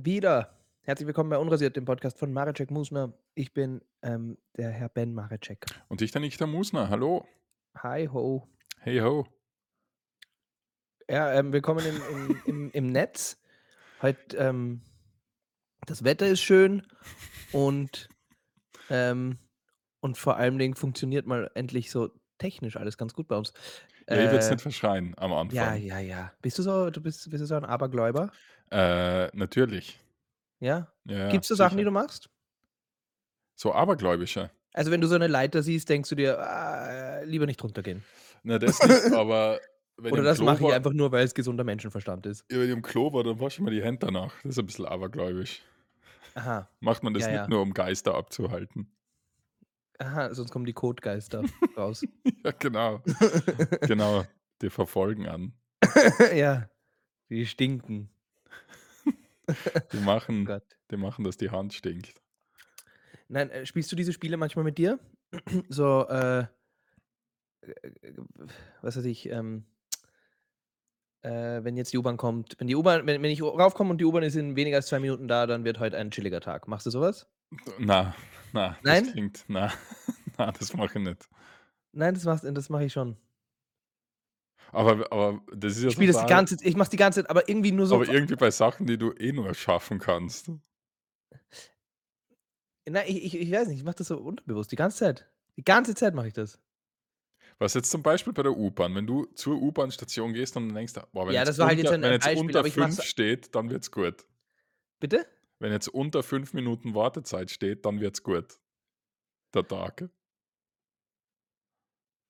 Wieder. Herzlich willkommen bei Unrasiert, dem Podcast von Mareczek Musner. Ich bin ähm, der Herr Ben Mareczek. Und ich, der Nichter Musner. Hallo. Hi ho. Hey ho. Ja, ähm, willkommen im, im, im, im Netz. Heute, ähm, das Wetter ist schön und, ähm, und vor allem Dingen funktioniert mal endlich so technisch alles ganz gut bei uns. Ja, ich will es Äh, nicht verschreien am ja, Anfang. ja, ja. Bist du so, du bist, bist du so ein Abergläuber? Äh, natürlich. Ja? Ja, Gibt es so Sachen, die sicher. du machst? So abergläubische. Also, wenn du so eine Leiter siehst, denkst du dir: „Ah, lieber nicht runtergehen.“ Na, das nicht, aber Oder das Klo mache ich einfach nur, weil es gesunder Menschenverstand ist. ja, wenn ich im Klo war, dann wasche ich mir die Hände danach. Das ist ein bisschen abergläubisch. Aha, Macht man das ja, nicht ja. nur, um Geister abzuhalten. Aha, sonst kommen die Kotgeister raus. Ja, genau. Genau. Die verfolgen an. Ja, die stinken. Die machen, Gott. die machen, dass die Hand stinkt. Nein, äh, spielst du diese Spiele manchmal mit dir? So, äh, was weiß ich, ähm äh, wenn jetzt die U-Bahn kommt wenn die U-Bahn wenn wenn ich raufkomme und die U-Bahn ist in weniger als 2 Minuten da, dann wird heute ein chilliger Tag. Machst du so was? Na, na, das Nein? klingt, na, na, das mache ich nicht. Nein, das machst das mache ich schon. Aber, aber das ist ja Ich spiele das die ganze ich mache es die ganze Zeit, aber irgendwie nur so aber irgendwie bei Sachen, die du eh nur schaffen kannst. Nein, ich ich ich weiß nicht, ich mache das so unterbewusst, die ganze Zeit. Die ganze Zeit mache ich das. Was jetzt zum Beispiel bei der U-Bahn, wenn du zur U-Bahn-Station gehst und dann denkst, boah, wenn Ja, jetzt das war halt jetzt unter, wenn jetzt Beispiel, unter aber ich mache 5 es steht, dann wird's gut. bitte? Wenn jetzt unter 5 Minuten Wartezeit steht, dann wird's gut. Der Tag.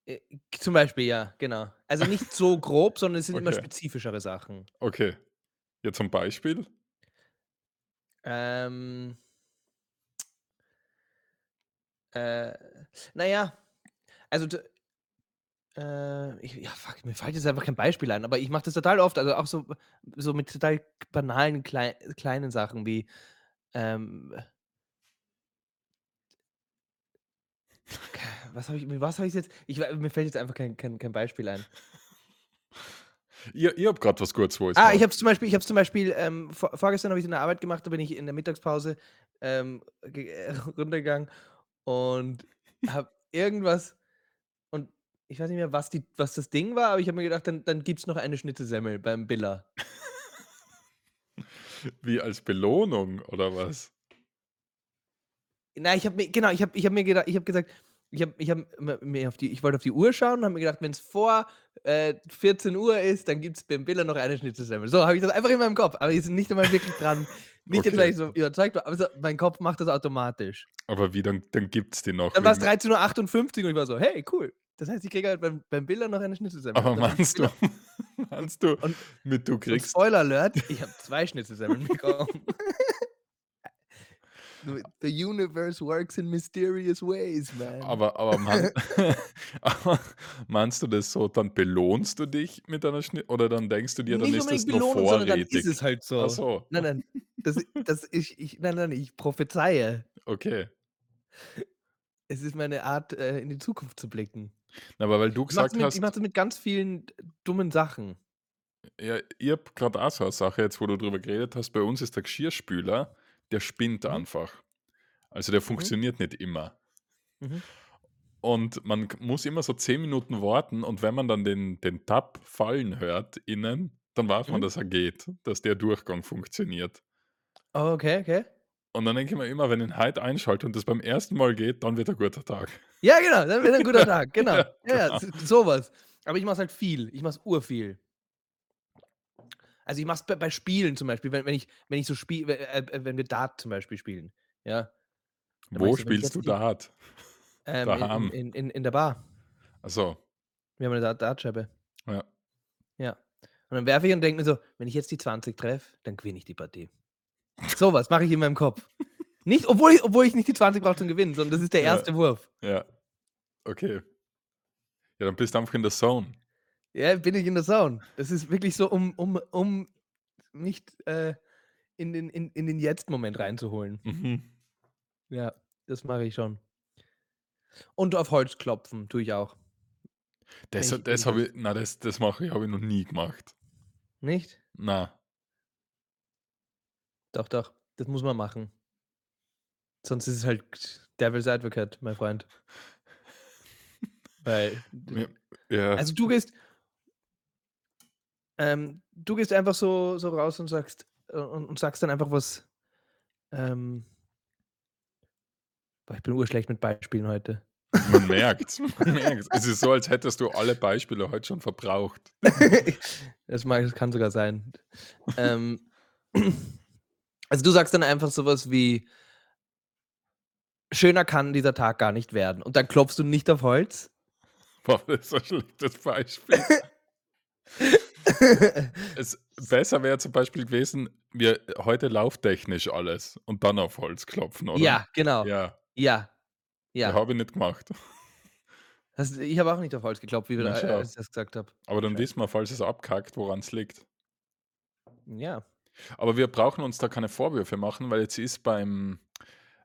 Äh, zum Beispiel, ja, genau. Also nicht so grob, sondern es sind immer Okay. spezifischere Sachen. Okay. Ja, zum Beispiel. Ähm äh, na ja, also äh, ich ja, fuck, mir fällt jetzt einfach kein Beispiel ein, aber ich mache das total oft, also auch so so mit total banalen klei kleinen Sachen wie, ähm was habe ich mit was habe ich jetzt ich mir fällt jetzt einfach kein kein kein Beispiel ein. Ihr, ihr habt gerade was kurz, wo ich Ah, ich habe es zum Beispiel ich habe zum Beispiel, ähm, vor vorgestern habe ich in der Arbeit gemacht, da bin ich in der Mittagspause, ähm, äh, runtergegangen und habe irgendwas und ich weiß nicht mehr, was die was das Ding war, aber ich habe mir gedacht, dann dann gibt's noch eine Schnitzel-Semmel beim Billa. Wie als Belohnung oder was? Na, ich habe mir genau, ich habe ich habe mir gedacht ich habe gesagt ich habe ich habe mir auf die ich wollte auf die Uhr schauen und habe mir gedacht, wenn's vor, äh, 14:00 ist, dann gibt's beim Billa noch eine Schnitzel-Semmel. So habe ich das einfach in meinem Kopf, aber ich bin nicht einmal wirklich dran nicht jetzt, weil Okay. ich so überzeugt war, aber so mein Kopf macht das automatisch. Aber wie, dann, dann gibt's die noch. Dann war's wegen- 13:58 und ich war so: „Hey, cool. Das heißt, ich kriege halt beim beim Billa noch eine Schnitzel-Semmel.“ Aber hab meinst du, meinst du, und mit du kriegst Spoiler Alert, ich habe 2 Schnitzelsemmeln bekommen. The universe works in mysterious ways, man. Aber, aber, man, aber meinst du das so, dann belohnst du dich mit einer Schnitt oder dann denkst du dir, dann Nicht ist das nur sondern dann ist vorrätig? es halt Ach so. so, Nein, nein, das das ich ich nein, nein, ich prophezeie. okay. Es ist meine Art, äh, in die Zukunft zu blicken. Na, aber weil du Ich gesagt mit ich hast, mache das mit ganz vielen dummen Sachen. ja, ich habe gerade auch so eine Sache, jetzt wo du drüber geredet hast, bei uns ist der Geschirrspüler, der spinnt Mhm. einfach. Also der Mhm. funktioniert nicht immer. Mhm. Und man muss immer so 10 Minuten warten und wenn man dann den, den Tab fallen hört innen, dann weiß man, Mhm. dass er geht, dass der Durchgang funktioniert. Oh, okay, okay. Und dann denke ich mir immer, wenn ich heute einschalte und das beim ersten Mal geht, dann wird ein guter Tag. Ja, genau, dann wird ein guter Tag, genau. Ja, Ja, genau. s so was. Aber ich mache es halt viel. Ich mache es urviel. Also, ich mache es bei bei Spielen zum Beispiel, wenn wenn ich wenn ich so spiel äh, äh, wenn wir Dart zum Beispiel spielen, ja? Dann Wo so, spielst du Dart? ähm, in in Daheim. in in in der Bar. Achso, Wir haben 'ne Dart Dartscheibe. ja. Ja. Und dann werfe ich und denke mir so: „Wenn ich jetzt die 20 treffe, dann gewinne ich die Partie.“ So was mache ich in meinem Kopf. Nicht obwohl ich obwohl ich nicht die 20 brauche zum Gewinnen, sondern das ist der Ja, erste Wurf. ja, okay. Ja, dann bist du einfach in der Zone. Ja, bin ich in der Zone. Das ist wirklich so, um um um nicht, äh, in den in in den Jetzt-Moment reinzuholen. Mhm. Ja, das mache ich schon. Und auf Holz klopfen tue ich auch. Das, das habe ich, na, das, das mache ich, habe ich noch nie gemacht. Nicht? Na. Doch, doch, das muss man machen. Sonst ist es halt Devil's Advocate, mein Freund. Weil Ja, ja. also, du gehst ähm, du gehst einfach so so raus und sagst äh, und und sagst dann einfach was, ähm boah, ich bin urschlecht mit Beispielen heute. Man merkt's, man merkt's. Es ist so, als hättest du alle Beispiele heute schon verbraucht. Das mag das kann sogar sein. Ähm, also, du sagst dann einfach so was wie „Schöner kann dieser Tag gar nicht werden“ und dann klopfst du nicht auf Holz? Boah, das ist so 'n schlechtes Beispiel. Es besser wäre zum Beispiel gewesen, wir heute lauftechnisch alles und dann auf Holz klopfen, oder? Ja, genau. Ja. Ja. Ja, Ja. habe ich nicht gemacht. Das ich habe auch nicht auf Holz geklopft, wie wir Na da als ich das gesagt habe. Aber dann wissen wir, falls es abkackt, woran's liegt. Ja. Aber wir brauchen uns da keine Vorwürfe machen, weil jetzt ist beim,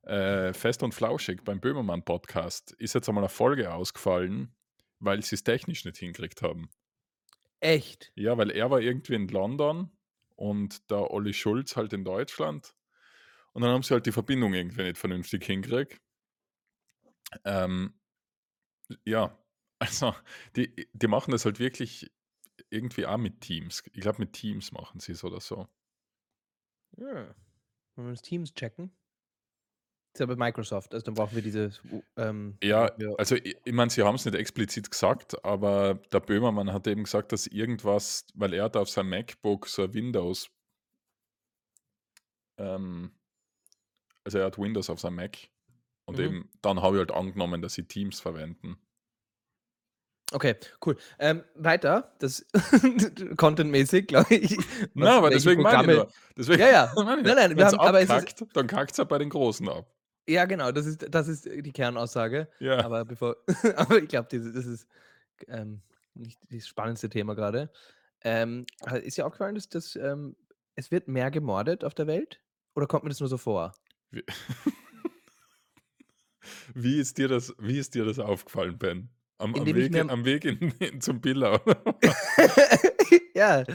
äh, Fest und Flauschig, beim Böhmermann-Podcast, ist jetzt einmal 'ne Folge ausgefallen, weil sie's technisch nicht hingekriegt haben. Echt? Ja, weil er war irgendwie in London und der Olli Schulz halt in Deutschland. Und dann haben sie halt die Verbindung irgendwie nicht vernünftig hingekriegt. Ähm, ja, also, die die machen das halt wirklich irgendwie auch mit Teams. Ich glaube, mit Teams machen sie's oder so. Ja. Wollen wir das Teams checken? Ist ja bei Microsoft, also dann brauchen wir dieses u ähm, Ja, also, i ich meine, sie haben's nicht explizit gesagt, aber der Böhmermann hat eben gesagt, dass irgendwas weil er hat auf seinem MacBook so Windows ähm also, er hat Windows auf seinem Mac und Mhm. eben dann habe ich halt angenommen, dass sie Teams verwenden. Okay, cool. Ähm, weiter, das contentmäßig, glaube ich. Na, Was aber welche deswegen meine ich Programme nur deswegen Ja, ja. ich Nein, ja. nein, wir haben aber es ist abkackt, dann kackt's halt bei den Großen ab. Ja, genau, das ist das ist die Kernaussage. Ja. Aber bevor aber ich glaube, das ist, ähm, nicht das spannendste Thema grade. Ähm, ist dir aufgefallen, dass das, ähm es wird mehr gemordet auf der Welt oder kommt mir das nur so vor? Wie wie ist dir das wie ist dir das aufgefallen, Ben? Am am Weg am Weg in in zum Billa? Ja,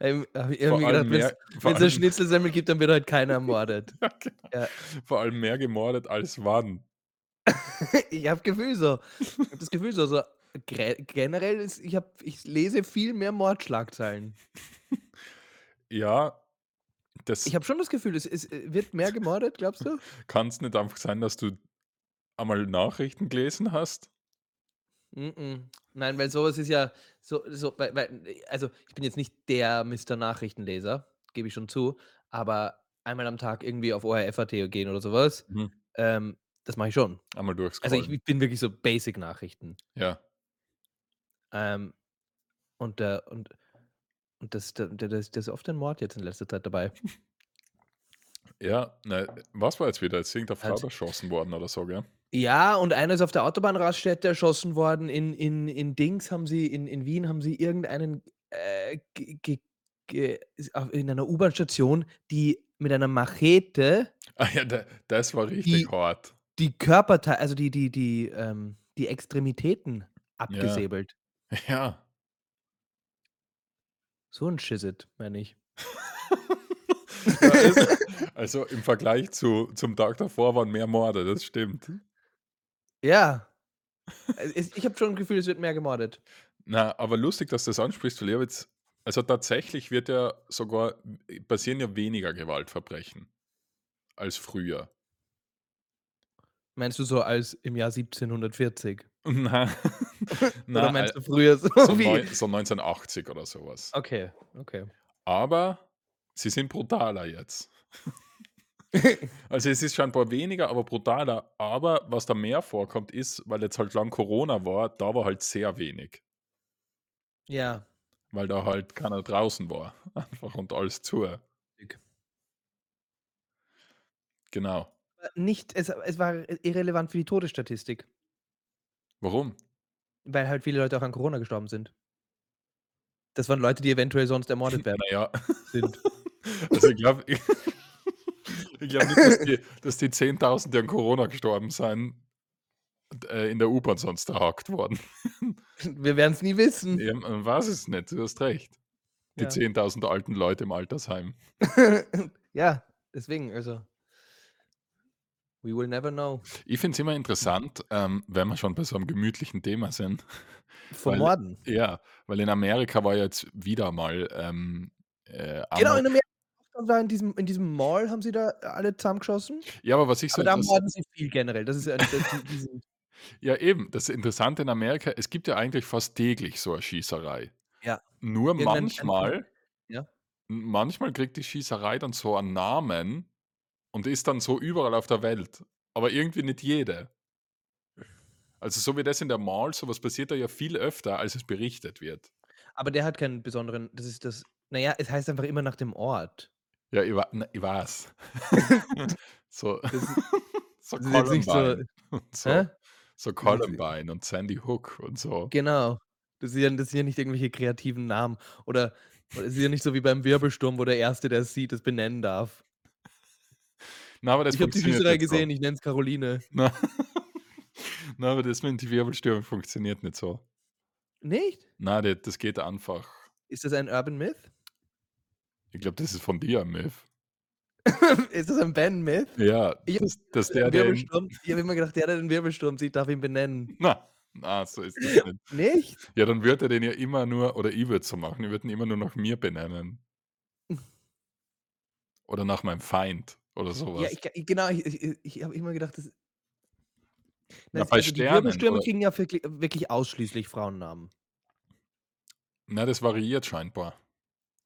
ähm, ich irgendwie gedacht, mehr vor wenn's 'ne allem Schnitzelsemmel gibt, dann wird halt keiner ermordet. Ja, genau. Ja. Vor allem mehr gemordet als wann? Ich habe Gefühl so ich habe das Gefühl so so generell ist ich habe ich lese viel mehr Mordschlagzeilen. Ja, Ich das habe schon das Gefühl, es es, äh, wird mehr gemordet, glaubst du? kann's nicht einfach sein, dass du einmal Nachrichten gelesen hast? M-m. Nein, weil so was ist ja so so weil weil also, ich bin jetzt nicht der Mister Nachrichtenleser, gebe ich schon zu, aber einmal am Tag irgendwie auf ORF.at gehen oder so was, Mhm. ähm, das mache ich schon. Einmal Also, ich durchscrollen. ich bin wirklich so Basic-Nachrichten. Ja. Ähm, und, äh und und das da da ist da ist oft ein Mord jetzt in letzter Zeit dabei. Ja, ne, was war jetzt wieder? Ist irgendeine Frau Also erschossen worden oder so, gell? Ja, und einer ist auf der Autobahnraststätte erschossen worden. In in in Dings haben sie in in Wien haben sie irgendeinen, äh, ge ge ge is auf in einer U-Bahn-Station, die mit einer Machete Ah ja, da das war richtig die hart. die Körpertei also, die die die, ähm die Extremitäten Ja. abgesäbelt. Ja. So 'n Shizit, meine ich. Also, im Vergleich zu zum Tag davor waren mehr Morde, das stimmt. Ja. Äh, ich habe schon 'n Gefühl, es wird mehr gemordet. Na, aber lustig, dass du das ansprichst, weil ich jetzt also, tatsächlich wird ja sogar passieren ja weniger Gewaltverbrechen als früher. Meinst du so als im Jahr 1740? Na, Oder meinst du früher so so wie so 1980 oder so was. Okay, okay. Aber sie sind brutaler jetzt. Also, es ist scheinbar weniger, aber brutaler. Aber was da mehr vorkommt, ist, weil jetzt halt lang Corona war, da war halt sehr wenig. Ja. Weil da halt keiner draußen war einfach und alles zu. Genau. Nicht es es war irrelevant für die Todesstatistik. Warum? Weil halt viele Leute auch an Corona gestorben sind. Das waren Leute, die eventuell sonst ermordet werden Na ja. sind. Also, ich glaube ich ich glaube nicht, dass die dass die 10.000, die an Corona gestorben sind, äh, in der U-Bahn sonst erhakt worden. Wir werden's nie wissen. Ja, man weiß es nicht, du hast recht. Die Ja. 10.000 alten Leute im Altersheim. Ja, deswegen, also we will never know. Ich finde es immer interessant, ähm, wenn wir schon bei so 'nem gemütlichen Thema sind, Vom weil Morden? ja, weil in Amerika war ja jetzt wieder mal, ähm, äh, Genau, in Amerika da in diesem in diesem Mall haben sie da alle zusammengeschossen. Ja, aber was ich so Aber da morden sie viel generell. Das ist ja das die die Ja, eben. Das Interessante in Amerika, es gibt ja eigentlich fast täglich so 'ne Schießerei. Ja. Nur Irgendein ein ein manchmal ja? manchmal kriegt die Schießerei dann so einen Namen und ist dann so überall auf der Welt, aber irgendwie nicht jede. Also, so wie das in der Mall, so was passiert da ja viel öfter, als es berichtet wird. Aber der hat keinen besonderen das ist das na ja, es heißt einfach immer nach dem Ort. Ja, ich ne, ich weiß. So Das so das so Columbine und so so Das i Columbine und Sandy Hook und so. Genau. Das sind ja das sind ja nicht irgendwelche kreativen Namen oder oder es ist ja nicht so wie beim Wirbelsturm, wo der Erste, der es sieht, es benennen darf. Na, aber das Ich habe die Schießerei nicht so. gesehen, ich nenne es Caroline. Na na, aber das mit den Wirbelstürmen funktioniert nicht so. Nicht? Na, de das geht einfach. Ist das ein Urban Myth? Ich glaube, das ist von dir 'n Myth. Ist das ein Ben Myth? Ja, Ich dass äh, der, der Wirbelsturm ich habe immer gedacht, der, der den Wirbelsturm sieht, darf ihn benennen. Na, na, so ist das nicht. Nicht? Ja, dann würde er den ja immer nur oder ich würde es so machen, ich würde ihn immer nur nach mir benennen. Oder nach meinem Feind oder so Ja, ich genau, ich ich ich habe immer gedacht, das Na, das bei also, die Sternen Wirbelstürme oder kriegen ja wirkli wirklich ausschließlich Frauennamen. Na, das variiert scheinbar.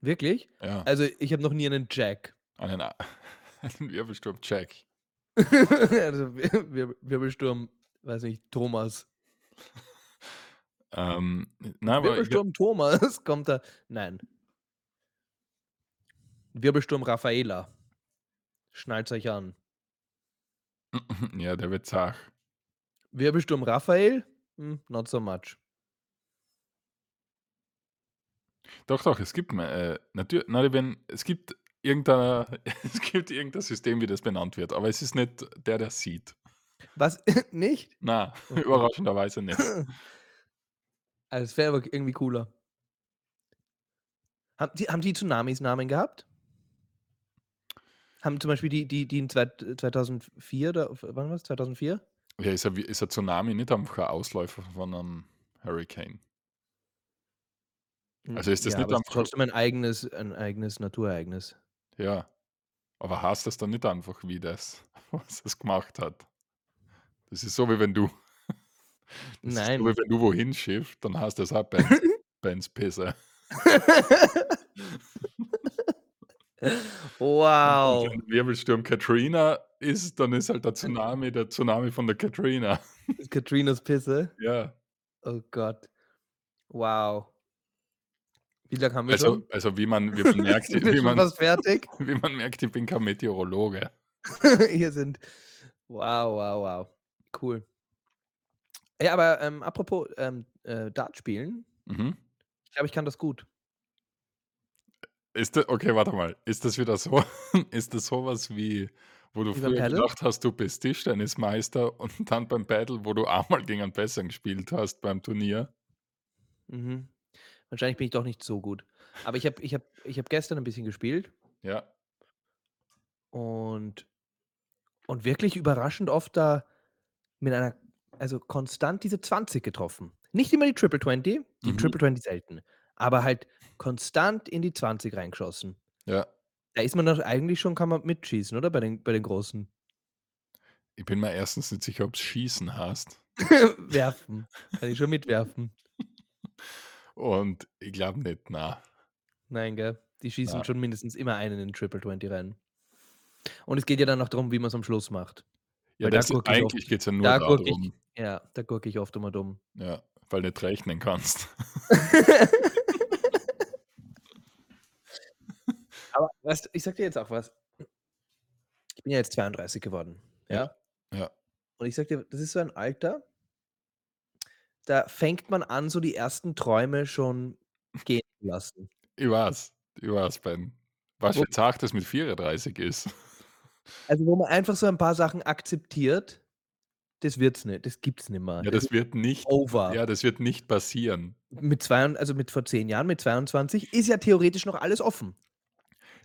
Wirklich? Ja. Also, ich habe noch nie einen Jack. Einen a einen Wirbelsturm-Jack. Also, Wir Wir Wirbelsturm, weiß nicht, Thomas. Ähm, na, aber ich Wirbelsturm Thomas kommt da nein. Wirbelsturm Raffaela. Schnallt's euch an. Ja, der wird zach. Wirbelsturm Raphael? Hm, not so much. Doch, doch, es gibt äh, natür na, wenn es gibt irgendein es gibt irgendein System, wie das benannt wird, aber es ist nicht der, der's sieht. Was? Nicht? Na, überraschenderweise nicht. Also, es wäre aber irgendwie cooler. Haben die haben die Tsunamis Namen gehabt? Haben zum Beispiel die die die in zweit 2004 oder f wann war's? 2004? Ja, ist ja wie ist ein Tsunami nicht einfach ein Ausläufer von 'nem Hurrikan? Hm, Also, ist das ja, nicht aber es ist einfach trotzdem ein eigenes ein eigenes Naturereignis. Ja, aber heißt das dann nicht einfach wie das, was es gemacht hat? Das ist so, wie wenn du das ist so, Nein. wie wenn du wohin schiffst, dann heißt das auch Benz Benz Pisse. Und Wow. wenn Wirbelsturm Katrina ist, dann ist halt der Tsunami der Tsunami von der Katrina. Katrinas Pisse? Ja. Oh Gott. Wow. Wie lang haben wir Also schon? also, wie man wie man merkt wie man wie man merkt, ich bin kein Meteorologe. Hier sind wow, wow, wow. Cool. Ja, aber, ähm, apropos, ähm, äh, Dart spielen. Mhm. Ich glaube, ich kann das gut. Ist da okay, warte mal. Ist das wieder so ist das so was wie, wo du Wie früher gedacht hast, du bist Tischtennismeister und dann beim Paddel, wo du einmal gegen einen Besseren gespielt hast beim Turnier? Mhm. Wahrscheinlich bin ich doch nicht so gut. Aber ich habe ich habe ich habe gestern 'n bisschen gespielt. Ja. Und und wirklich überraschend oft da mit einer also, konstant diese 20 getroffen. Nicht immer die Triple 20, die Mhm. Triple 20 selten, aber halt konstant in die 20 reingeschossen. Ja. Da ist man doch eigentlich schon kann man mitschießen, oder? Bei den bei den Großen. Ich bin mir erstens nicht sicher, ob's Schießen heißt. Werfen. Kann ich schon mitwerfen. Und ich glaube nicht, na. Nein, gell? Die schießen Na. schon mindestens immer einen in Triple 20 rein. Und es geht ja dann auch darum, wie man's am Schluss macht. Ja, da eigentlich geht's ja nur da da gurke ich ja, da gurke ich oft immer dumm. Ja, weil nicht rechnen kannst. Aber weißt du, ich sage dir jetzt auch was. Ich bin ja jetzt 32 geworden, Ja, ja? ja. Und ich sage dir, das ist so ein Alter da fängt man an, so die ersten Träume schon gehen zu lassen. Ich weiß, ich weiß, Ben. Du, Wo wie zart das mit 34 ist? Also, wo man einfach so ein paar Sachen akzeptiert, das wird's nicht, das gibt's nimmer. Ja, Das das wird nicht over. ja, das wird nicht passieren. Mit zweiund also, mit vor 10 Jahren, mit 22 ist ja theoretisch noch alles offen.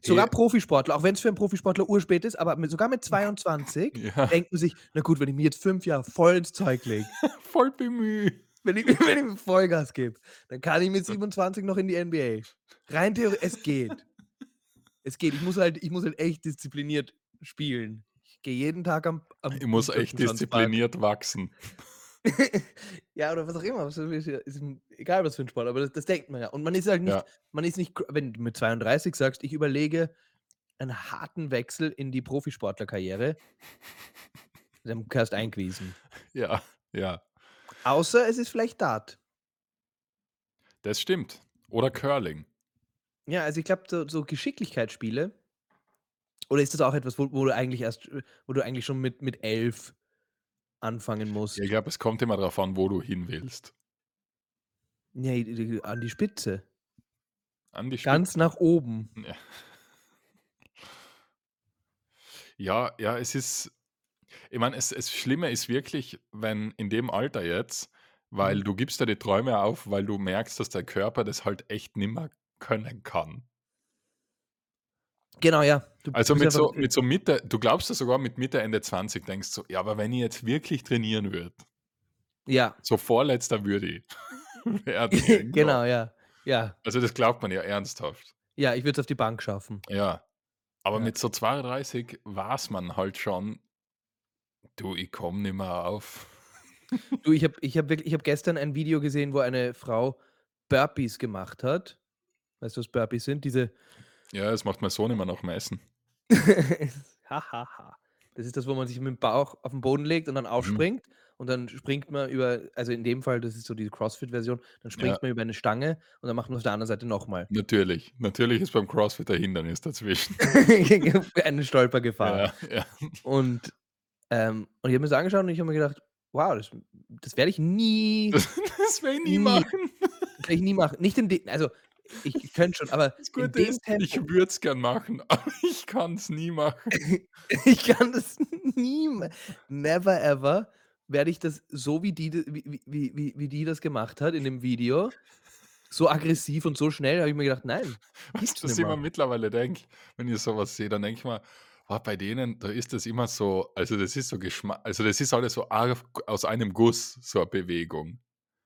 Sogar Eh Profisportler, auch wenn's für 'n Profisportler urspät ist, aber mit sogar mit 22 Ja. denkt man sich: „Na gut, wenn ich mir jetzt 5 Jahre voll ins Zeug lege“ Voll bemühe. „wenn ich wenn ich Vollgas gebe, dann kann ich mit 27 noch in die NBA.“ Rein theore es geht. Es geht. Ich muss halt ich muss halt echt diszipliniert spielen. Ich gehe jeden Tag am am Ich muss echt diszipliniert wachsen. Ja, oder was auch immer. ist egal was für 'n Sport, aber das das denkt man ja. Und man ist halt nicht Ja. man ist nicht wenn du mit 32 sagst: „Ich überlege einen harten Wechsel in die Profisportlerkarriere“ dann gehörst eingewiesen. Ja, ja. Außer es ist vielleicht Dart. Das stimmt. Oder Curling. Ja, also, ich glaube, so so Geschicklichkeitsspiele oder ist das auch etwas, wo wo du eigentlich erst wo du eigentlich schon mit mit 11 anfangen Ja, ich musst? glaube, es kommt immer drauf an, wo du hin willst. Ne, d an die Spitze. An die Ganz Spitze. nach oben. Ja. Ja, ja, es ist ich meine, es es Schlimme ist wirklich, wenn in dem Alter jetzt weil Mhm. du gibst ja die Träume auf, weil du merkst, dass dein Körper das halt echt nimmer können kann. Genau, ja. Du Also, mit so mit so Mitte du glaubst ja sogar mit Mitte, Ende 20 denkst so: „Ja, aber wenn ich jetzt wirklich trainieren würde“ Ja. so vorletzter würde ich werden. Genau, ja. Ja. Also, das glaubt man ja ernsthaft. Ja, ich würde es auf die Bank schaffen. Ja. Aber Ja. mit so 32 weiß man halt schon: „Du, ich komme nimmer auf.“ Du, ich habe ich habe wirklich ich habe gestern ein Video gesehen, wo eine Frau Burpees gemacht hat. Weißt du, was Burpees sind? Diese Ja, das macht mein Sohn immer nach'm Essen. Ha, ha, ha. Das ist das, wo man sich mit'm Bauch auf 'n Boden legt und dann Mhm. aufspringt und dann springt man über also, in dem Fall, das ist so die CrossFit-Version, dann Ja. springt man über eine Stange und dann macht man auf der anderen Seite noch mal. Natürlich. Natürlich ist beim CrossFit ein Hindernis dazwischen. Eine Stolpergefahr. Ja, ja. Und, ähm und ich habe mir's angeschaut und ich habe mir gedacht: „Wow, das das werde ich nie Das das werde ich nie nie machen. werde ich nie machen.“ Nicht in de also, ich könnte schon, aber Das Gute dem ist, ich würde es gern machen, aber ich kann's nie machen. Ich kann das nie never ever werde ich das so wie die wie wie wie wie die das gemacht hat in dem Video, so aggressiv und so schnell, habe ich mir gedacht: „Nein, was ich mir nimmer.“ mittlerweile denke, wenn ich so was sehe, dann denke ich mir: „Oh, bei denen, da ist das immer so also, das ist so Geschma also, das ist alles so arg aus einem Guss, so 'ne Bewegung.“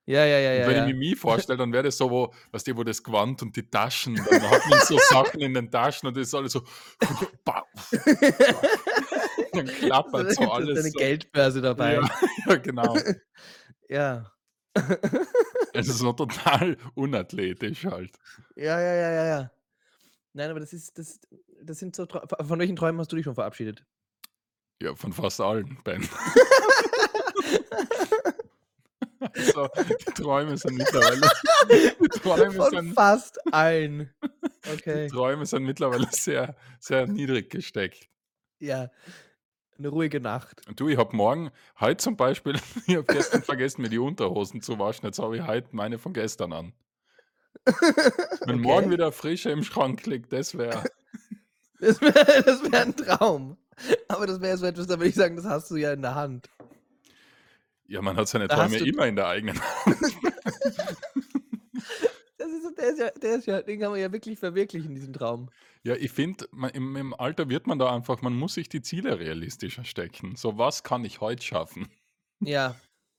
Ja, ja, ja, Und ja, wenn ich ja. mir mich vorstelle, dann wäre das so, wo weißt du, wo das Gewand und die Taschen dann hat man so Sachen in den Taschen und das ist alles so. Dann klappert so alles deine so. Geldbörse dabei. Ja, ja, genau. Ja. Also, so total unathletisch halt. Ja, ja, ja, ja, ja. Nein, aber das ist das das sind so von welchen Träumen hast du dich schon verabschiedet? Ja, von fast allen, Ben. Also, die Träume sind mittlerweile die Träume Von sind fast allen. die Okay. Träume sind mittlerweile sehr, sehr niedrig gesteckt. Ja, 'ne ruhige Nacht. Du, ich habe morgen heute zum Beispiel ich habe gestern vergessen, mir die Unterhosen zu waschen. Jetzt habe ich heute meine von gestern an. Wenn morgen Okay. wieder frische im Schrank liegt, das wäre Das wäre das wäre 'n Traum. Aber das wäre so etwas, da würde ich sagen, das hast du ja in der Hand. Ja, man hat seine Da Träume immer in der eigenen Hand. Das ist der ist ja der ist ja den kann man ja wirklich verwirklichen, diesen Traum. Ja, ich finde, im im Alter wird man da einfach man muss sich die Ziele realistischer stecken. So: „Was kann ich heute schaffen?“ Ja,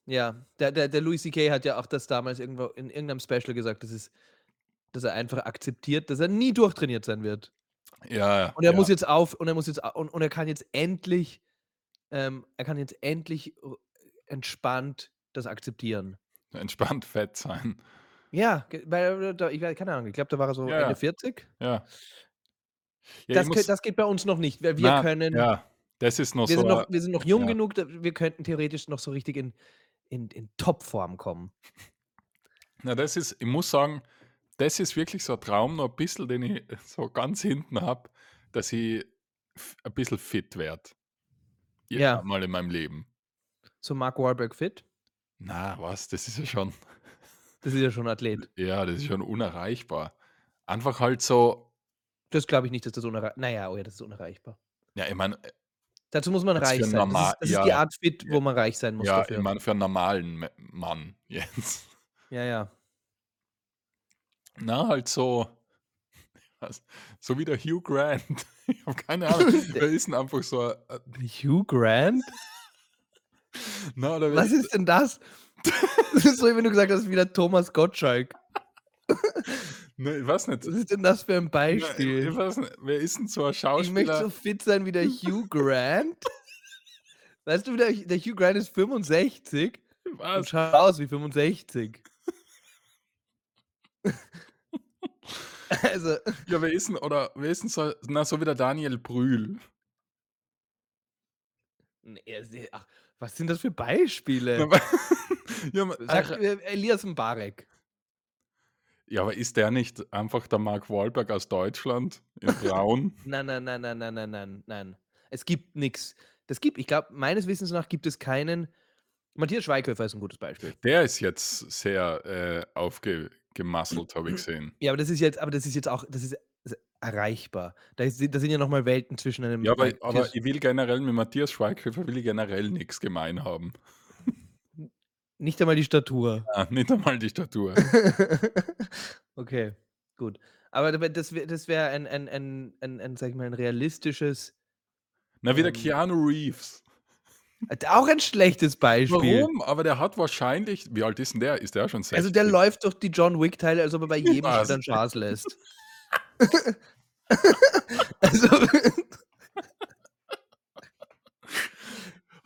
ja. Der der der Louis CK hat ja auch das damals irgendwo in irgend 'nem Special gesagt, dass es dass er einfach akzeptiert, dass er nie durchtrainiert sein wird. Ja, Und er ja. muss jetzt auf und er muss jetzt und und er kann jetzt endlich ähm, er kann jetzt endlich r entspannt das akzeptieren. Entspannt fett sein. Ja, weil da ich keine Ahnung, ich glaube, da war er so Ja, Ende ja. 40. Ja. Ja, Das muss das geht bei uns noch nicht, weil wir Na, können ja, das ist noch wir so sind noch wir sind noch jung ja. genug, wir könnten theoretisch noch so richtig in in in Topform kommen. Na, das ist ich muss sagen, das ist wirklich so 'n Traum noch 'n bisschen, den ich so ganz hinten habe, dass ich ein bisschen fit werde. Ja. Mal in meinem Leben. So Mark Wahlberg fit? Na, was, das ist ja schon Das ist ja schon Athlet. ja, das ist schon unerreichbar. Einfach halt so Das glaube ich nicht, dass das unerrei na ja, oh ja, das ist unerreichbar. Ja, ich meine, äh Dazu muss man reich sein. Das norma ist das ist die ja, Art Fit, ja, wo man reich sein muss ja, ich dafür. meine für 'n normalen Mann jetzt. Ja, ja. Na, halt so so wie der Hugh Grant. Ich habe keine Ahnung. Wer ist denn einfach so a a Hugh Grant? Na, Was ist denn das? Das ist so, wie wenn du gesagt hast, wie der Thomas Gottschalk. Ne, ich weiß nicht. Was ist denn das für 'n Ja, ich ich Beispiel? weiß nicht, wer ist denn so 'n Ich möchte Schauspieler? so fit sein wie der Hugh Grant. Weißt du, der der Hugh Grant ist 65 und Was? schaut aus wie 65. Also Ja, wer ist denn oder wer ist denn so na, so wie der Daniel Brühl. Ne, er se ach, was sind das für Beispiele? ja, ma Sag ach mir Elias Mbarek. Ja, aber ist der nicht einfach der Mark Wahlberg aus Deutschland in braun? Nein, nein, nein, nein, nein, nein, nein, nein. Es gibt nix. Das gibt ich glaube, meines Wissens nach gibt es keinen Matthias Schweighöfer ist 'n gutes Beispiel. Der ist jetzt sehr, äh, aufge gemasselt, habe ich gesehen. Ja, aber das ist jetzt aber das ist jetzt auch das ist erreichbar. Da ist da sind ja noch mal Welten zwischen einem Ja, aber aber ich will generell mit Matthias Schweighöfer will ich generell nix gemein haben. Nicht einmal die Statur. Na, nicht einmal die Statur. Okay, gut. Aber da wär das wär das wäre ein ein ein ein ein, sage ich mal, ein realistisches Na, wie der ähm Keanu Reeves. Äh, auch ein schlechtes Beispiel. Warum? Aber der hat wahrscheinlich wie alt ist 'n der? Ist der schon Also, der 60? läuft durch die John Wick Teile, als ob er bei jedem Schritt Was? einen Schaß lässt. Also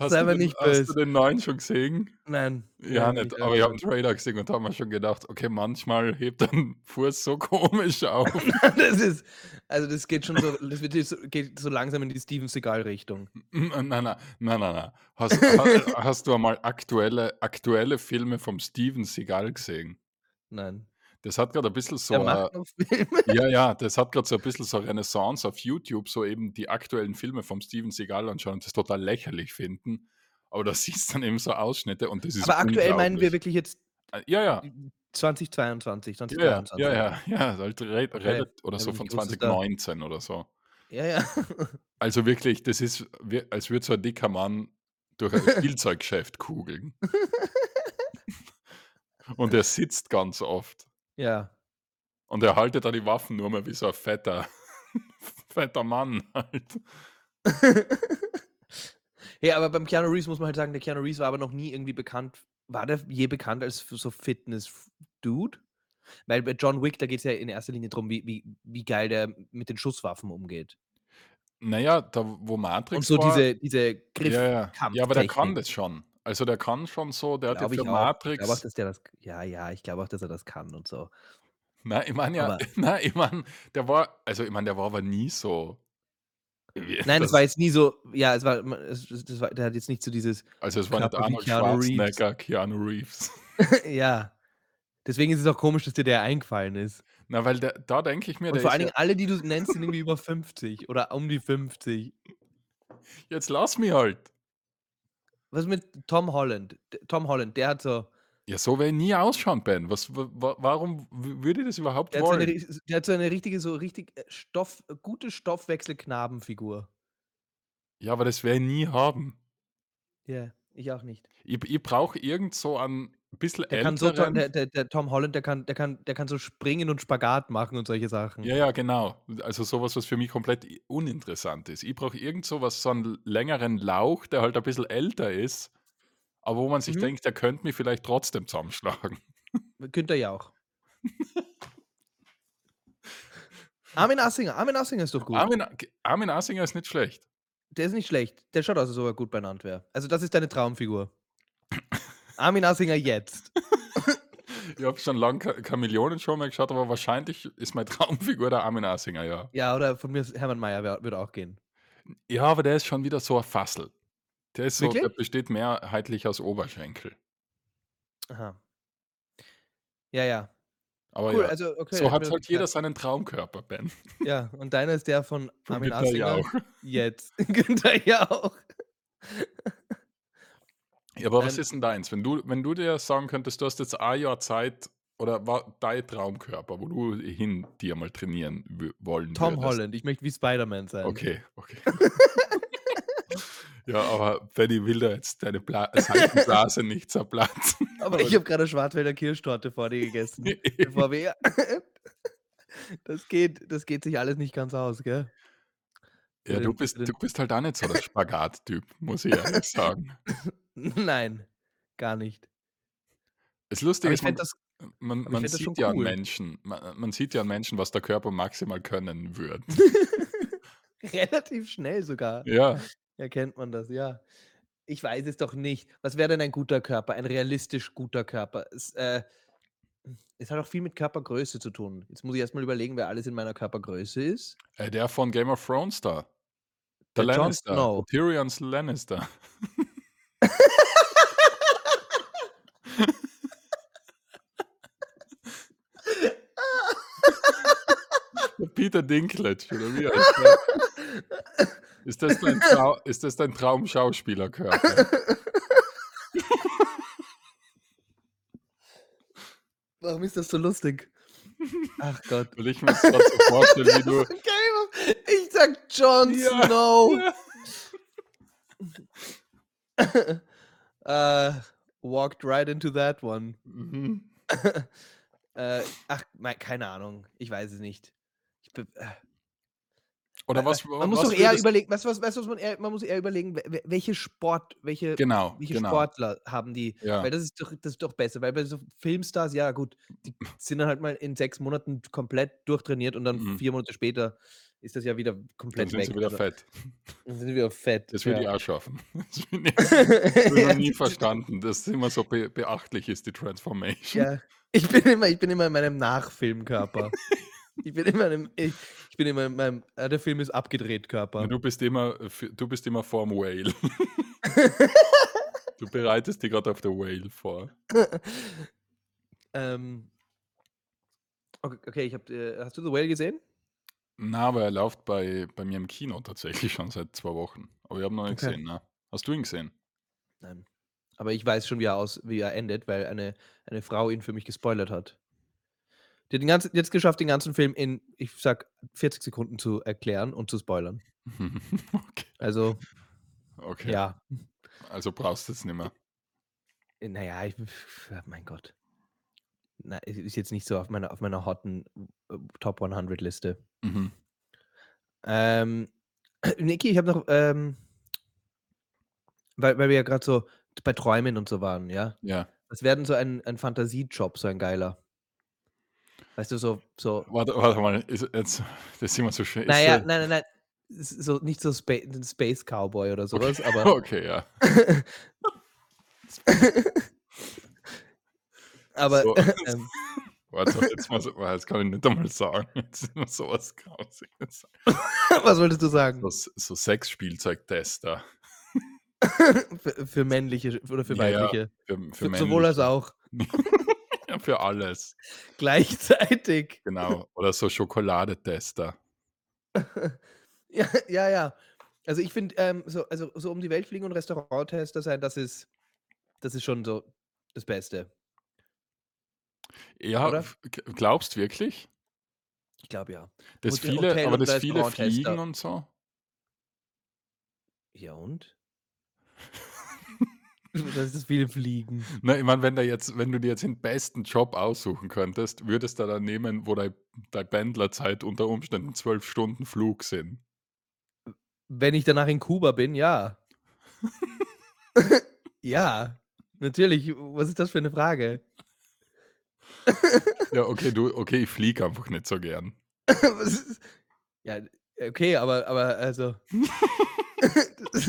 Hast Sei du den nicht hast du den neuen schon gesehen? Nein, Ja, nein, nicht, nicht aber ich habe 'n angeschaut. Trailer gesehen und da habe mir schon gedacht: „Okay, manchmal hebt er 'n Fuß so komisch auf.“ Das ist also, das geht schon so das wird geht so langsam in die Steven Seagal Richtung. Na, na, na, na, na. Hast ha hast du einmal aktuelle aktuelle Filme vom Steven Seagal gesehen? Nein. Das hat grad ein bisschen so Filme? ja, ja, das hat grad so ein bisschen so Renaissance auf YouTube, so eben die aktuellen Filme vom Steven Seagal anschauen und das total lächerlich finden. Aber da siehst dann eben so Ausschnitte und das ist Aber aktuell meinen wir wirklich jetzt Äh, ja, ja. 2022, Ja, ja, 2023. ja, ja, ja, halt re Okay, oder so von nicht gewusst, dass da 2019 oder so. Ja, ja. Also wirklich, das ist als würde so ein dicker Mann durch ein Spielzeuggeschäft kugeln. Und er sitzt ganz oft. Ja. Und er haltet da die Waffen nur mehr wie so ein fetter fetter Mann halt. Ja, aber beim Keanu Reeves muss man halt sagen, der Keanu Reeves war aber noch nie irgendwie bekannt war der je bekannt als so Fitness-Dude? Weil bei John Wick, da geht's ja in erster Linie drum, wie wie wie geil der mit den Schusswaffen umgeht. Na ja, da wo Und Matrix so war diese diese ja, ja. Ja, aber der kann das schon. Also, der kann schon so der hat ja Glaube für ich auch. Ich glaube auch, Matrix dass der das ja, ja, ich glaube auch, dass er das kann und so. Na, ich meine ja Aber na, ich meine, der war also, ich meine, der war aber nie so wie Nein, das war jetzt nie so ja, es war es es war der hat jetzt nicht so dieses Also, es war nicht Körper wie Arnold Keanu Reeves. Schwarzenegger, Keanu Reeves. Ja. Deswegen ist es auch komisch, dass dir der eingefallen ist. Na, weil der da denke ich mir, Und der vor ist allen ja Dingen alle, die du nennst, sind irgendwie über 50 oder um die 50. Jetzt lass mich halt. Was mit Tom Holland? D Tom Holland, der hat so Ja, so werde ich nie ausschauen, Ben. Was wa wa warum w würde ich das überhaupt der hat so eine wollen? ri der hat so eine richtige so richtig, äh, Stoff gute Stoffwechsel-Knabenfigur. Ja, aber das werde ich nie haben. Ja, ich auch nicht. Ich ich brauche irgend so einen bisschen Der kann so der der der Tom Holland, der kann der kann der kann so springen und Spagat machen und solche Sachen. Ja, ja, genau. Also, so was, was für mich komplett uninteressant ist. Ich brauche irgend so was so 'n längeren Lauch, der halt ein bisschen älter ist, aber wo man sich Mhm. denkt, der könnte mich vielleicht trotzdem zusammenschlagen. Günther Jauch. Armin Assinger. Armin Assinger ist doch gut. Armin Armin Assinger ist nicht schlecht. Der ist nicht schlecht. Der schaut aus, als ob er gut benannt wäre. Also, das ist deine Traumfigur. Armin Assinger jetzt. Ich habe schon lang ke keine Millionenshow mehr geschaut, aber wahrscheinlich ist meine Traumfigur der Armin Assinger, ja. Ja, oder von mir Hermann Mayer würde auch gehen. Ja, aber der ist schon wieder so 'n Fassel. Der ist so der besteht mehrheitlich aus Oberschenkel. Aha. Ja, ja. Aber Cool, ja, also okay, so hat halt jeder seinen Traumkörper, Ben. Ja, und deiner ist der von Von Armin Günther Assinger Jauch. jetzt. Günther Jauch. Ja, aber was Ähm ist denn deins? Wenn du wenn du dir sagen könntest, du hast jetzt ein Jahr Zeit oder war dein Traumkörper, wo du hin dir mal trainieren wollen Tom würdest? Holland. Ich möchte wie Spider-Man sein. Okay, okay. Ja, aber Benny will da jetzt deine Bla Seifenblase nicht zerplatzen. Aber ich habe gerade Schwarzwälder Kirschtorte vor dir gegessen, bevor wir das geht das geht sich alles nicht ganz aus, gell? Ja, du bist du bist halt auch nicht so der Spagat-Typ, muss ich ehrlich sagen. Nein, gar nicht. Das Lustige Aber ist, ich man das man ich man fände das schon sieht ja an cool. Menschen ma man sieht ja an Menschen, was der Körper maximal können würde. Relativ schnell sogar Ja. erkennt man das, ja. Ich weiß es doch nicht. Was wäre denn ein guter Körper, ein realistisch guter Körper? Es, äh es hat auch viel mit Körpergröße zu tun. Jetzt muss ich erst mal überlegen, wer alles in meiner Körpergröße ist. Äh, der von Game of Thrones da. Der Der Jon Lannister, der Snow. Tyrion Lannister. Peter Dinklage, oder wie heißt der? Ist das dein Trau ist das dein Traumschauspielerkörper? Warum ist das so lustig? Ach Gott. Weil ich mir das grad so vorstelle, wie du ich sage Jon Ja, Snow. ja. Äh, walked right into that one. Mhm. Äh, ach, keine Ahnung. Ich weiß es nicht. Ich be äh Oder was man muss was doch eher überlegen was weißt du, was man eher man muss eher überlegen, we we welche Sport welche Genau, welche genau. Sportler haben die Ja. weil das ist doch das ist doch besser, weil bei so Filmstars, ja gut, die sind dann halt mal in 6 Monaten komplett durchtrainiert und dann Mhm. 4 Monate später ist das ja wieder Dann komplett sind weg. sie wieder Also fett. dann sind sie wieder fett, Das würde ich ja. auch schaffen. Das ich habe ich noch nie verstanden, dass immer so be beachtlich ist, die Transformation. Ja, ich bin immer ich bin immer in meinem Nachfilmkörper. Ich bin immer in 'nem ich ich bin immer in meinem äh, der Film ist abgedreht Körper. du bist immer du bist immer vorm Whale. Du bereitest dich grad auf der Whale vor. Ähm ok okay, ich habe äh, hast du The Whale gesehen? Na, aber er läuft bei bei mir im Kino tatsächlich schon seit 2 Wochen. Aber ich habe noch nicht Okay. gesehen, ne? Hast du ihn gesehen? Nein. Aber ich weiß schon, wie er aus wie er endet, weil eine eine Frau ihn für mich gespoilert hat. Die hat den ganzen jetzt geschafft, den ganzen Film in, ich sage, 40 Sekunden zu erklären und zu spoilern. Okay. Also Okay. ja. Also brauchst du es nimmer. Äh, na ja, ich mein Gott. Na, ist jetzt nicht so auf meiner auf meiner hotten, äh, Top 100 Liste. Mhm. Ähm, Niki, ich habe noch, ähm weil weil wir ja grad so bei Träumen und so waren, ja? Ja. Was wäre denn so ein ein Fantasiejob, so ein geiler? Weißt du, so so Warte warte mal, ist jetzt das ist immer so schön. Na Ist nein, nein, nein, so nicht so Spa Space Cowboy oder so Okay, aber okay, ja. aber, So, ähm warte, jetzt mal so kann ich nicht einmal sagen. Jetzt ist mir so was Grausiges. Was wolltest du sagen? So so Sexspielzeugtester. Für für männliche oder für Ja, ja, weibliche? für für Für sowohl als auch. Ja, für alles. Gleichzeitig. Genau. Oder so Schokoladetester. Ja, ja, ja. Also, ich finde, ähm, so also, so um die Welt fliegen und Restauranttester sein, das ist das ist schon so das Beste. Ja, Oder? glaubst wirklich? Ich glaube ja. Das Hote viele Hotel aber das viele Restauranttester. fliegen und so? Ja und? Das ist viele fliegen. Na, ich meine, wenn da jetzt wenn du dir jetzt den besten Job aussuchen könntest, würdest du da nehmen, wo dei deine Pendlerzeit unter Umständen 12 Stunden Flug sind? Wenn ich danach in Kuba bin, ja. Ja, natürlich. Was ist das für 'ne Frage? Ja, okay, du okay, ich fliege einfach nicht so gern. Ja, okay, aber aber also das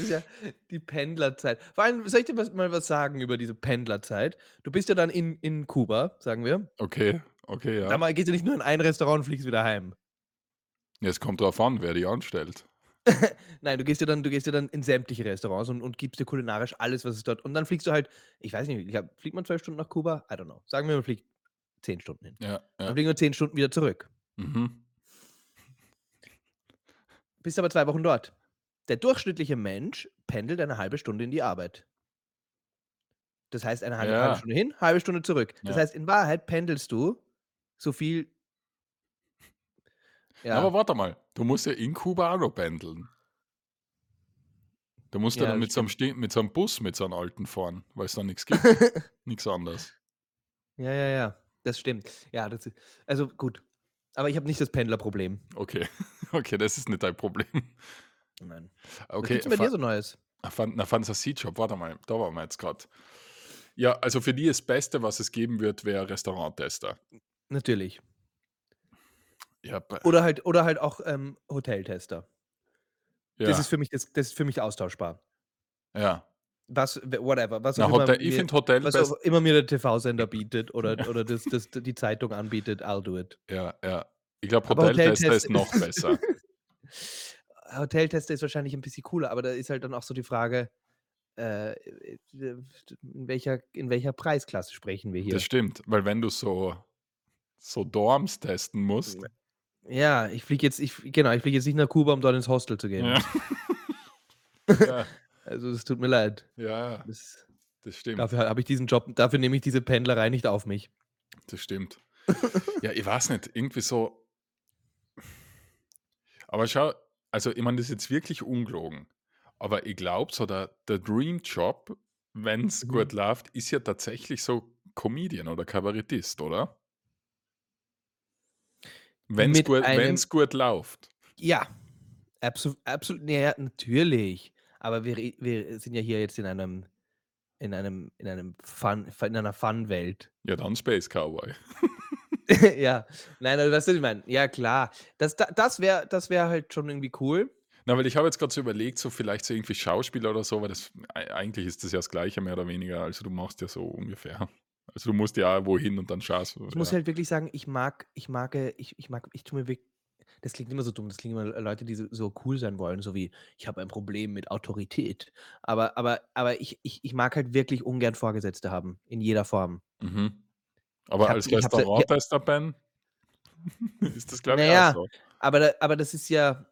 ist ja die Pendlerzeit. Vor allem, soll ich dir mal was sagen über diese Pendlerzeit? Du bist ja dann in in Kuba, sagen wir. Okay, okay, Da ja. mal gehst du nicht nur in ein Restaurant und fliegst wieder heim. Ja, es kommt drauf an, wer dich anstellt. Nein, du gehst ja dann du gehst ja dann in sämtliche Restaurants und und gibst dir kulinarisch alles, was es dort und dann fliegst du halt ich weiß nicht, ich glaube fliegt man 12 Stunden nach Kuba? I don't know. Sagen wir, man fliegt 10 Stunden hin. Ja, Dann ja. fliegen wir 10 Stunden wieder zurück. Mhm. Bist aber 2 Wochen dort. Der durchschnittliche Mensch pendelt eine 1/2 Stunde in die Arbeit. Das heißt, eine halbe halbe Ja. Stunde hin, 1/2 Stunde zurück. Das heißt, in Wahrheit pendelst du so viel Ja, aber warte mal, du musst ja in Kuba auch noch pendeln. Da musst du Ja, dann mit so 'nem stimmt. ste mit so 'nem Bus mit so 'nem alten fahren, weil's da nix gibt. Nix anderes. Ja, ja, ja, das stimmt. Ja, das also gut. Aber ich habe nicht das Pendlerproblem. Okay, okay, das ist nicht dein Problem. Nein. Was Okay, gibt's denn bei dir so Neues? Fan na, Fantasiejob, warte mal, da waren wir jetzt grad. Ja, also für die das Beste, was es geben wird, wäre Restauranttester. Natürlich. Ja, Oder halt oder halt auch, ähm, Hoteltester. Das Ja. ist für mich das das ist für mich austauschbar. Ja. Was whatever, was auch Na, immer ich mir finde Hotel was auch immer mir der TV-Sender bietet oder oder das das die Zeitung anbietet, I'll do it. Ja, ja. Ich glaube, Hoteltester Hoteltest ist noch besser. Hoteltester ist wahrscheinlich 'n bisschen cooler, aber da ist halt dann auch so die Frage, äh, äh, d in welcher in welcher Preisklasse sprechen wir Das hier? stimmt, weil wenn du so so Dorms testen musst Ja, ich fliege jetzt ich genau, ich fliege jetzt nicht nach Kuba, um dort ins Hostel zu gehen. Ja. Ja. Also, es tut mir leid. Ja. Das Das stimmt. dafür habe ich diesen Job dafür nehme ich diese Pendlerei nicht auf mich. Das stimmt. Ja, ich weiß nicht, irgendwie so aber schau, also, ich meine, das ist jetzt wirklich ungelogen, aber ich glaube so der der Dream Job, wenn's Mhm. gut läuft, ist ja tatsächlich so Comedian oder Kabarettist, oder? Wenn's Mit gut einem gut läuft. Ja, abso absolut, na ja, natürlich. Aber wir wir sind ja hier jetzt in einem in einem in einem Fun in einer Fun-Welt. Ja, dann Space Cowboy. Ja. Nein, also was ich meine? Ja klar. Das da das wäre das wäre halt schon irgendwie cool. Na, weil ich habe jetzt grad so überlegt, so vielleicht so irgendwie Schauspieler oder so, weil das ei eigentlich ist das ja das Gleiche mehr oder weniger. Also, du machst ja so ungefähr also, du musst ja wohin und dann schaust du, Ich muss ja. halt wirklich sagen, ich mag ich mag, ich ich mag ich tue mir wirk das klingt immer so dumm, das klingen immer Leute, die so so cool sein wollen, so wie: „Ich habe ein Problem mit Autorität.“ Aber aber aber ich ich ich mag halt wirklich ungern Vorgesetzte haben, in jeder Form. Mhm. Aber habe als ich habe seit ja Restauranttester, Ben, ist das, glaube ich, auch ja, so. aber da aber das ist ja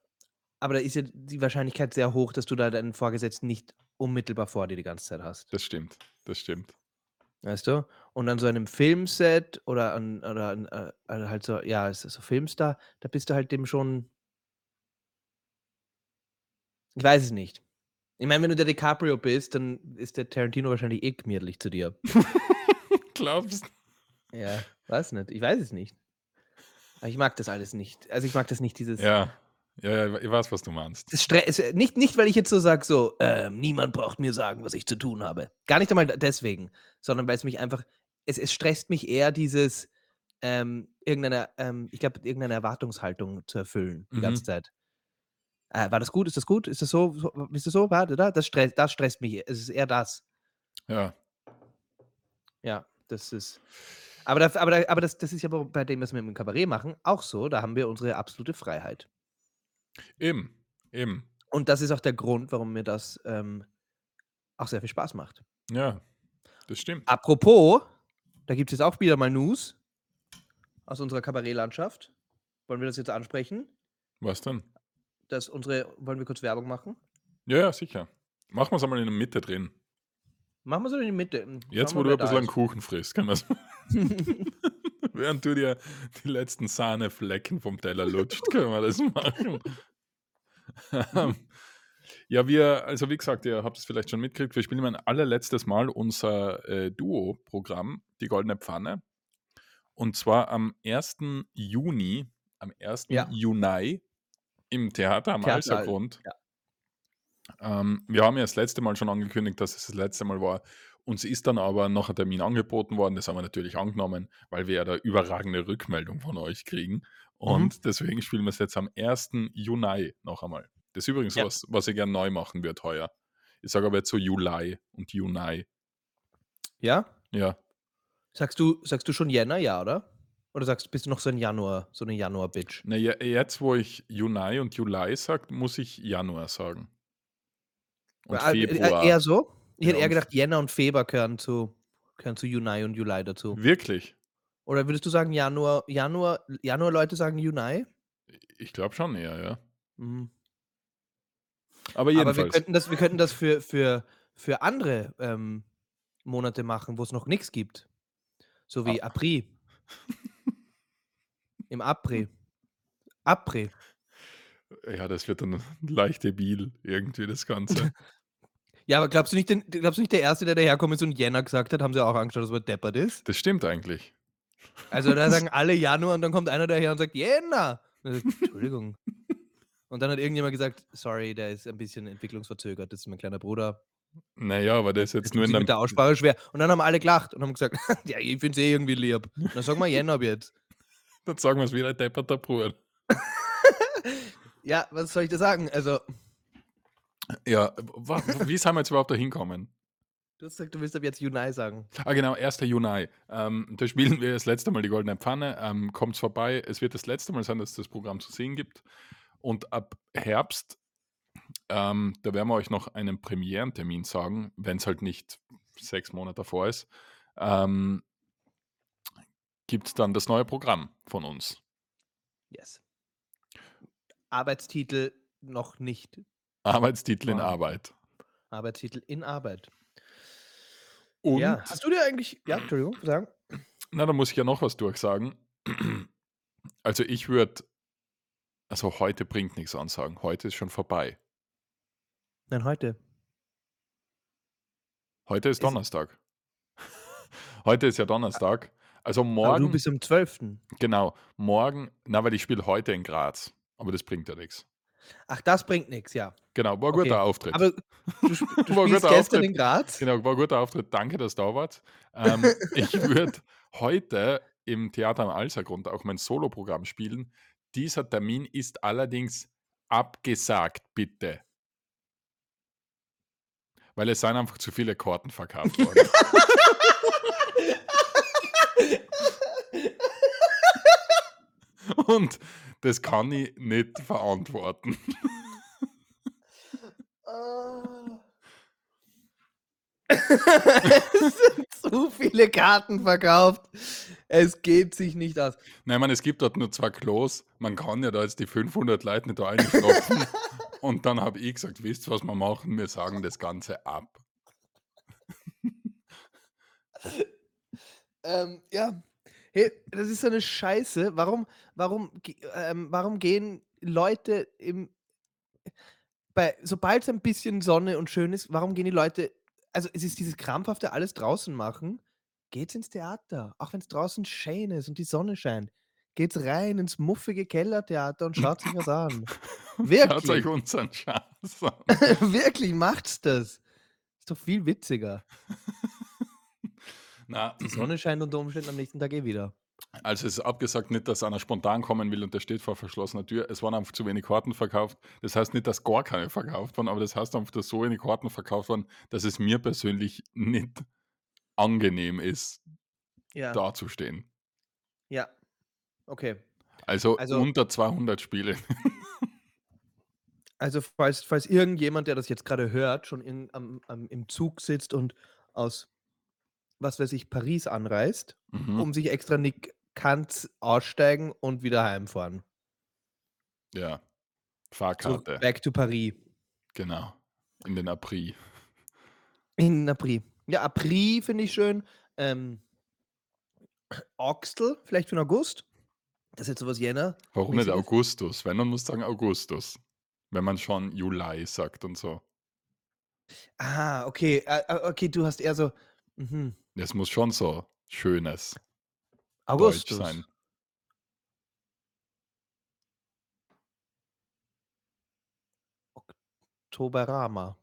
aber da ist ja die Wahrscheinlichkeit sehr hoch, dass du da deinen Vorgesetzten nicht unmittelbar vor dir die ganze Zeit hast. Das stimmt, das stimmt. Weißt du? Und an so einem Filmset oder an oder an, äh, äh, halt so ja, es ist so Filmstar, da bist du halt dem schon Ich weiß es nicht. Ich meine, wenn du der DiCaprio bist, dann ist der Tarantino wahrscheinlich eh gemütlich zu dir. Glaubst Ja, weiß nicht. Ich weiß es nicht. Aber ich mag das alles nicht. Also, ich mag das nicht, dieses Ja. Ja, ja, ich weiß, was du meinst. Es es nicht nicht, weil ich jetzt so sage, so: „Ähm, niemand braucht mir sagen, was ich zu tun habe.“ Gar nicht einmal deswegen, sondern weil's mich einfach es es stresst mich eher dieses, ähm, irgendeine ähm, ich glaube, irgendeine Erwartungshaltung zu erfüllen die ganze Mhm. Zeit. Äh, war das gut? Ist das gut? Ist das so so ist das so? War da das stre das stresst mich. Es ist eher das. Ja. Ja, das ist aber da aber da aber das das ist ja bei bei dem, was wir im Kabarett machen, auch so. Da haben wir unsere absolute Freiheit. Eben, eben. Und das ist auch der Grund, warum mir das, ähm, auch sehr viel Spaß macht. Ja, das stimmt. Apropos, da gibt's jetzt auch wieder mal News aus unserer Kabarettlandschaft. Wollen wir das jetzt ansprechen? Was denn? Dass unsere wollen wir kurz Werbung machen? Ja, ja, sicher. Machen wir's einmal in der Mitte drin. Machen wir's in die Mitte. Hm, Jetzt, schauen wo wir, du ein bisschen einen. Kuchen frisst, können wir's während du dir die letzten Sahneflecken vom Teller lutscht, können wir das machen. Ja, wir also, wie gesagt, ihr habt es vielleicht schon mitgekriegt, wir spielen ein allerletztes Mal unser, äh, Duo-Programm, die Goldene Pfanne. Und zwar am 1. Juni am 1. Ja. Juni im Theater am Alsergrund. ja. Ähm, wir haben ja das letzte Mal schon angekündigt, dass es das letzte Mal war. Uns ist dann aber noch ein Termin angeboten worden. Das haben wir natürlich angenommen, weil wir ja da überragende Rückmeldung von euch kriegen. Mhm. Und deswegen spielen wir's jetzt am 1. Juni noch einmal. Das ist übrigens Ja. was, was ich gern neu machen würde heuer. Ich sage aber jetzt so Juli und Juni. Ja? Ja. Sagst du sagst du schon Jänner, ja, oder? Oder sagst bist du noch so 'n Januar so 'ne Januar-Bitch? Na ja, jetzt, wo ich Juni und Juli sage, muss ich Januar sagen. Und äh, Februar. eher so? Ich Ja, hätte eher und gedacht, Jänner und Februar gehören zu gehören zu Juni und Juli dazu. Wirklich? Oder würdest du sagen Januar Januar Januar-Leute sagen Juni? Ich glaube schon eher, ja. Mhm. Aber Aber wir jedenfalls. könnten das wir könnten das für für für andere, ähm, Monate machen, wo's noch nix gibt. So wie Ah. April. Im April. April. Ja, das wird dann leicht debil irgendwie das Ganze. Ja, aber glaubst du nicht, den, glaubst du nicht der Erste, der daherkommt ist und Jänner gesagt hat, haben sie auch angeschaut, dass man deppert ist? Das stimmt eigentlich. Also da sagen alle Januar und dann kommt einer daher und sagt Jänner. Und dann sagt, Entschuldigung. Und dann hat irgendjemand gesagt, sorry, der ist ein bisschen entwicklungsverzögert, das ist mein kleiner Bruder. Naja, aber der ist Das jetzt tut nur in der. mit der Aussprache schwer. Und dann haben alle gelacht und haben gesagt, ja, ich finde es eh irgendwie lieb. Dann sag mal Jänner ab jetzt. Dann sagen wir es wieder, depperter Bruder. Ja, was soll ich da sagen? Also, Ja, wie sind wir jetzt überhaupt da hinkommen? du hast gesagt, du willst ab jetzt Junai sagen. Ah, genau, 1. Juni. Ähm, da spielen wir das letzte Mal die Goldene Pfanne. Ähm, Kommt vorbei. Es wird das letzte Mal sein, dass es das Programm zu sehen gibt. Und ab Herbst, ähm, da werden wir euch noch einen Premierentermin sagen, wenn es halt nicht sechs Monate davor ist. Ähm, gibt es dann das neue Programm von uns. Yes. Arbeitstitel noch nicht. Arbeitstitel in. Arbeit. Arbeitstitel in Arbeit. Und, Ja. Hast du dir eigentlich, ja, Entschuldigung, sagen? na, da muss ich ja noch was durchsagen. Also ich würde, also heute bringt nichts ansagen. Heute ist schon vorbei. Nein, heute. Heute ist Ist- Donnerstag. Heute ist ja Donnerstag. Also Aber du morgen, bist am 12. genau, morgen, na, weil ich spiele heute in Graz. Aber das bringt ja nichts. Ach, das bringt nichts, ja. Genau, war ein Okay. guter Auftritt. Aber du, du spielst gestern Auftritt. in Graz? Genau, war ein guter Auftritt. Danke, dass du da wart. Ähm, ich würde heute im Theater am Alsergrund auch mein Soloprogramm spielen. Dieser Termin ist allerdings abgesagt, bitte. Weil es sind einfach zu viele Karten verkauft worden. Und das kann ich nicht verantworten. Es sind zu viele Karten verkauft. Es geht sich nicht aus. Nein, meine, es gibt dort nur zwei Klos. Man kann ja da jetzt die 500 Leute nicht einstopfen. Und dann habe ich gesagt, wisst ihr, was wir machen? Wir sagen das Ganze ab. Ähm, ja. Hey, das ist so eine Scheiße. Warum, warum, ähm, warum gehen Leute im. Bei, sobald es ein bisschen Sonne und schön ist, warum gehen die Leute. Also, es ist dieses krampfhafte alles draußen machen. Geht's ins Theater. Auch wenn es draußen schön ist und die Sonne scheint. Geht's rein ins muffige Kellertheater und schaut sich was an. Schaut Wirklich. euch unseren Schatz an. Wirklich, macht's das. Ist doch viel witziger. Na, Die Sonne scheint unter Umständen am nächsten Tag eh wieder. Also es ist abgesagt nicht, dass einer spontan kommen will und der steht vor verschlossener Tür. Es waren einfach zu wenig Karten verkauft. Das heißt nicht, dass gar keine verkauft waren, aber das heißt einfach, dass so wenig Karten verkauft waren, dass es mir persönlich nicht angenehm ist, Ja. dazustehen. Ja. Okay. Also, Also- unter 200 Spiele. Also, falls, falls irgendjemand, der das jetzt gerade hört, schon in, am, am, im Zug sitzt und aus, was weiß ich, Paris anreist, Mhm. um sich extra Nick Kant aussteigen und wieder heimfahren. Ja. So, Fahrkarte. back to Paris. Genau. In den April. In April. Ja, April finde ich schön. Ähm, Oxtel, vielleicht für den August. Das ist jetzt sowas Jänner. Warum nicht? Augustus? Wenn man muss sagen Augustus. Wenn man schon Juli sagt und so. Ah, okay. äh, äh, okay, du hast eher so. Mhm. Das muss schon so schönes Augustus. Deutsch sein. Oktoberama.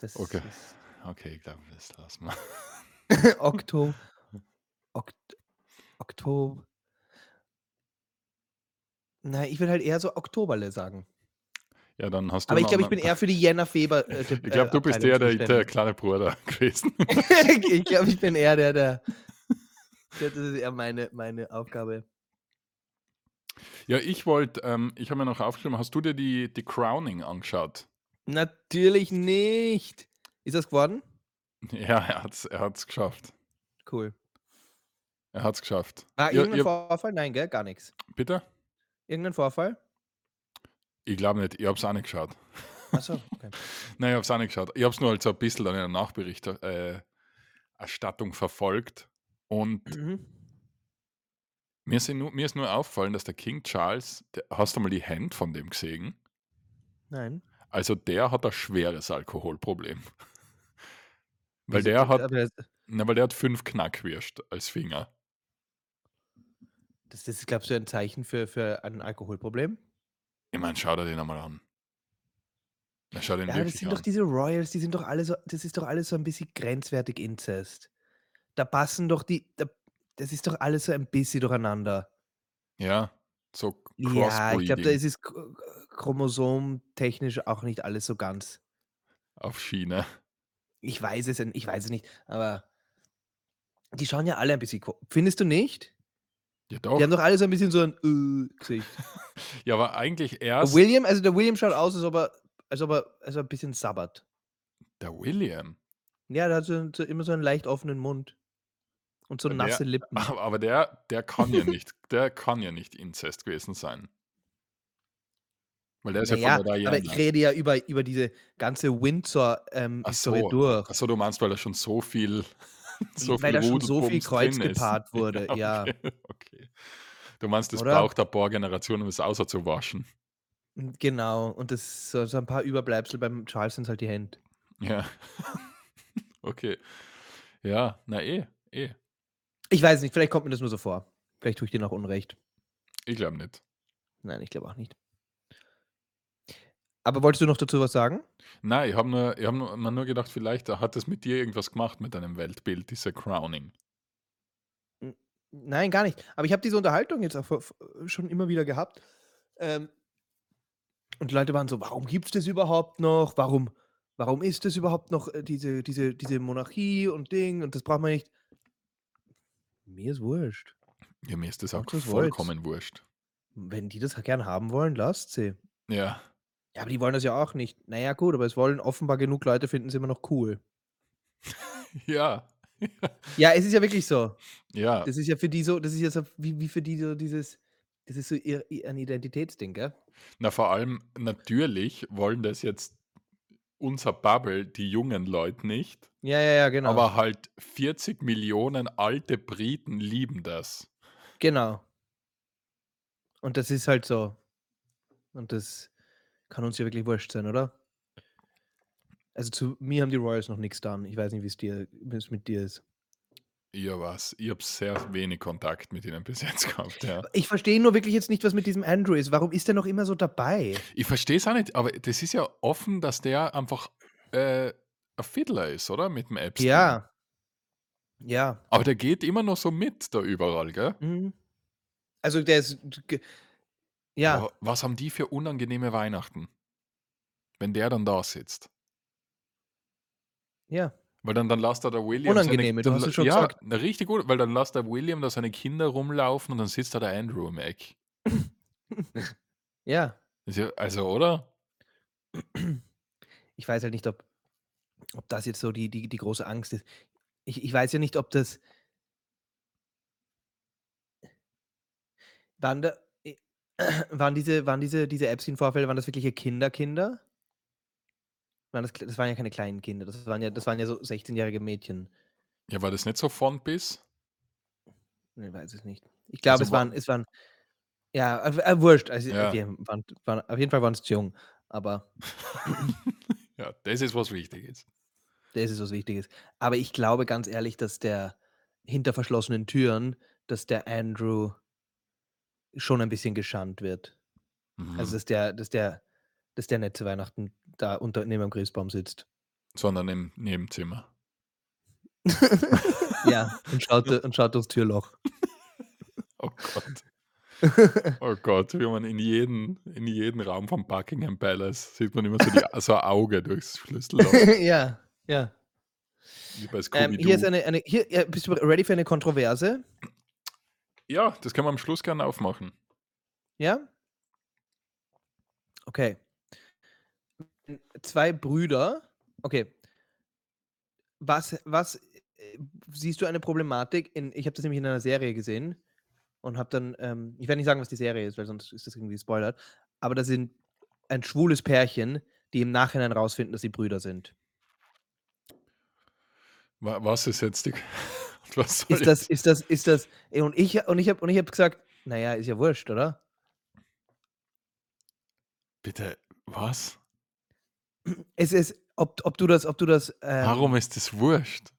Das Okay. ist Okay, ich glaube, das lassen wir. Okto. Okt Oktober. Nein, ich will halt eher so Oktoberle sagen. Ja, dann hast du. Aber ich glaube, ich bin eher für die Jänner-Feber. Äh, Ich glaube, du bist eher der, der kleine Bruder gewesen. ich glaube, ich bin eher der, der. Das ist eher meine, meine Aufgabe. ja, ich wollte, ähm, ich habe mir noch aufgeschrieben, hast du dir die, die Crowning angeschaut? Natürlich nicht. Ist das geworden? Ja, er hat es er hat's geschafft. Cool. Er hat es geschafft. Ah, irgendein ja, Vorfall? Nein, gell? Gar nichts. bitte? Irgendein Vorfall? Ich glaube nicht, ich habe es auch nicht geschaut. Achso, okay. Nein, ich habe es auch nicht geschaut. Ich habe es nur als ein bisschen dann in der Nachberichterstattung äh, Erstattung verfolgt. Und Mhm. mir, sind nur, mir ist nur aufgefallen, dass der King Charles, der, hast du mal die Hand von dem gesehen? Nein. Also, der hat ein schweres Alkoholproblem. Weil der hat na, weil der hat 5 Knackwürst als Finger. Das das glaubst du, ein Zeichen für für ein Alkoholproblem? Ich meine, schau dir den einmal an. Na, schau den Ja, das sind doch an. diese Royals, die sind doch alle so das ist doch alles so ein bisschen grenzwertig Inzest. Da passen doch die da das ist doch alles so ein bisschen durcheinander. Ja, so Ja, ich glaube, da ist es ch chromosomtechnisch auch nicht alles so ganz auf Schiene. Ich weiß es ich weiß es nicht, aber die schauen ja alle ein bisschen ko findest du nicht? Ja, Die haben doch. doch alle so 'n bisschen so 'n äh, Gesicht. Ja, aber eigentlich Der erst William also, der William schaut aus, als ob er als ob er als ob er 'n bisschen sabbert. Der William? Ja, der hat so so immer so 'n leicht offenen Mund und so nasse der Lippen. a aber der der kann ja nicht der kann ja nicht Inzest gewesen sein. Weil der ist Na ja von ja, der aber ich rede ja über über diese ganze Windsor, ähm, so. durch. Ach so, du meinst, weil da schon so viel so Weil viel da schon so viel Kreuz gepaart wurde, Ja, ja. okay, okay. Du meinst, das Oder? braucht ein paar Generationen, um es auszuwaschen. Hm, genau. Und das so so 'n paar Überbleibsel beim Charles sind's halt die Hände. Ja. Okay. Ja, na eh, eh. Ich weiß nicht, vielleicht kommt mir das nur so vor. Vielleicht tue ich dir noch Unrecht. Ich glaube nicht. Nein, ich glaube auch nicht. Aber wolltest du noch dazu was sagen? Nein, ich habe nur ich nur mir nur gedacht, vielleicht hat das mit dir irgendwas gemacht mit deinem Weltbild, diese Crowning. Nein, gar nicht. Aber ich habe diese Unterhaltung jetzt auch schon immer wieder gehabt. Ähm und Leute waren so: „Warum gibt's das überhaupt noch? Warum warum ist das überhaupt noch, äh, diese diese diese Monarchie und Ding und das braucht man nicht?“ Mir ist wurscht. Ja, mir ist das auch wollt's. vollkommen wurscht. Wenn die das gern haben wollen, lasst sie. Ja. Ja, aber die wollen das ja auch nicht. Na ja, gut, aber es wollen offenbar genug Leute finden's immer noch cool. Ja. Ja, es ist ja wirklich so. Ja. Das ist ja für die so das ist ja so wie wie für die so dieses das ist so ihr i ein Identitätsding, gell? Na, vor allem natürlich wollen das jetzt unser Bubble, die jungen Leute nicht. Ja, ja, ja, genau. Aber halt 40.000.000 alte Briten lieben das. Genau. Und das ist halt so. Und das kann uns ja wirklich wurscht sein, oder? Also, zu mir haben die Royals noch nix getan. Ich weiß nicht, wie's dir wie's mit dir ist. Ja, was? Ich habe sehr wenig Kontakt mit ihnen bis jetzt gehabt, ja. Ich verstehe nur wirklich jetzt nicht, was mit diesem Andrew ist. Warum ist der noch immer so dabei? Ich verstehe es auch nicht, aber das ist ja offen, dass der einfach, äh, ein Fiddler ist, oder? Mit dem Epstein. Ja. Ja. Aber der geht immer noch so mit da überall, gell? Mhm. Also, der ist ge ja. Aber was haben die für unangenehme Weihnachten? Wenn der dann da sitzt. Ja. Weil dann dann lässt da der William seine Unangenehme, du dann hast es schon ja, gesagt. na richtig gut, weil dann lässt der William da seine Kinder rumlaufen und dann sitzt da der Andrew im Eck. Ja. Also, oder? Ich weiß halt nicht, ob ob das jetzt so die die die große Angst ist. Ich ich weiß ja nicht, ob das Waren da waren diese waren diese diese Epstein-Vorfälle waren das wirkliche Kinder-Kinder? Waren das das waren ja keine kleinen Kinder, das waren ja das waren ja so sechzehnjährige Mädchen. Ja, war das nicht so von bis? Ne, weiß ich nicht. Ich glaube, Also, es wa waren es waren ja, äh, äh, wurscht. Also, Ja. die waren waren auf jeden Fall waren's jung, aber Ja, das ist, was wichtig ist. Das ist was Wichtiges. Aber ich glaube ganz ehrlich, dass der hinter verschlossenen Türen dass der Andrew schon ein bisschen geschandt wird. Also, Mhm. dass der dass der dass der nicht zu Weihnachten da unter neben dem Christbaum sitzt. Sondern im Nebenzimmer. Ja, und schaut und schaut durchs Türloch. Oh Gott. Oh Gott, wie man in jeden in jeden Raum vom Buckingham Palace sieht man immer so die so ein Auge durchs Schlüsselloch. Ja, ja. Wie bei Ähm, hier ist eine eine hier ja, bist du ready für eine Kontroverse? Ja, das können wir am Schluss gerne aufmachen. Ja? Okay. 2 Brüder okay. Was was, äh, siehst du eine Problematik in ich habe das nämlich in einer Serie gesehen und habe dann, ähm ich werde nicht sagen, was die Serie ist, weil sonst ist das irgendwie gespoilert. Aber da sind ein schwules Pärchen, die im Nachhinein rausfinden, dass sie Brüder sind. Wa was ist jetzt die was Ist das jetzt ist das ist das äh, und ich und ich habe und ich habe gesagt: „Na ja, ist ja wurscht, oder?“ Bitte, was? Es ist ob ob du das ob du das, Warum ähm ist das wurscht?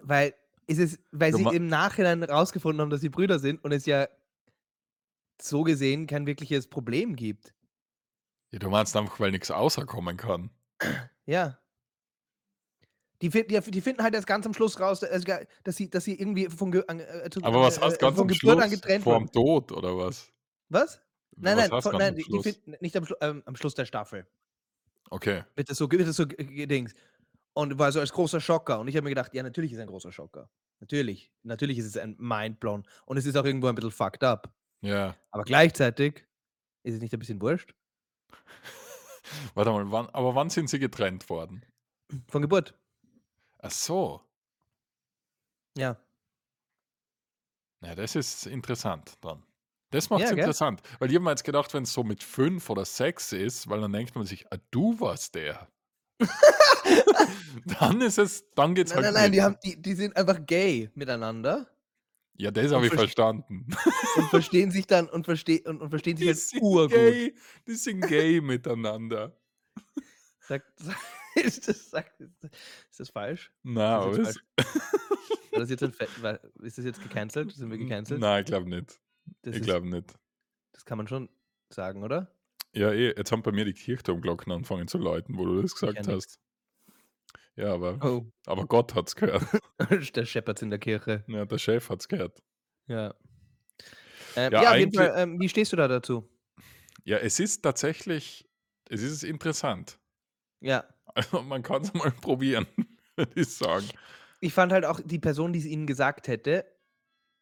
weil es ist weil Du sie im Nachhinein rausgefunden haben, dass sie Brüder sind und es ja so gesehen kein wirkliches Problem gibt. Ja, du meinst einfach, weil nix rauskommen kann? Ja. Die finden ja die finden halt erst ganz am Schluss raus, dass sie dass sie irgendwie von äh, Aber was äh, heißt äh, ganz von am Geburt Schluss? getrennt Vorm wurden. Tod oder was? Was? Nein, Was nein, von nein, die die finden nicht am ähm, am Schluss der Staffel. Okay. Wird das so wird das so gedings. Und war so als großer Schocker. Und ich habe mir gedacht: „Ja, natürlich ist ein großer Schocker. Natürlich. Natürlich ist es ein mindblown. Und es ist auch irgendwo ein bisschen fucked up. Ja. Aber gleichzeitig ist es nicht ein bisschen wurscht? Warte mal, wann aber wann sind sie getrennt worden? Von Geburt. Ach so. Ja. Ja, das ist interessant dann. Das macht's Ja, gell? interessant, weil ich habe mir jetzt gedacht, wenn's so mit 5 oder 6 ist, weil dann denkt man sich: „Ah, du warst der.“ Dann ist es dann geht's Nein, halt nein, nein, die nicht. haben die die sind einfach gay miteinander. Ja, das Und habe ich verst verstanden. und verstehen sich dann und versteh und und verstehen sich Die halt sind urgut. gay, die sind gay miteinander. Sagt sa ist das sagt ist ist das falsch? Na, Ist das jetzt falsch? War das jetzt ein Fe war ist das jetzt gecancelt? Sind wir gecancelt? nein, ich glaube nicht. Das Ich glaube nicht. das kann man schon sagen, oder? Ja, eh, jetzt haben bei mir die Kirchturmglocken angefangen zu läuten, wo du das gesagt nix. hast. Ja, aber Oh. aber Gott hat's gehört. Da scheppert's in der Kirche. Ja, der Chef hat's gehört. Ja. Ähm, Ja, ja, auf jeden eigentlich Fall, ähm, wie stehst du da dazu? Ja, es ist tatsächlich es ist interessant. Ja. Also, man kann's mal probieren, würde ich sagen. Ich fand halt auch, die Person, die's ihnen gesagt hätte,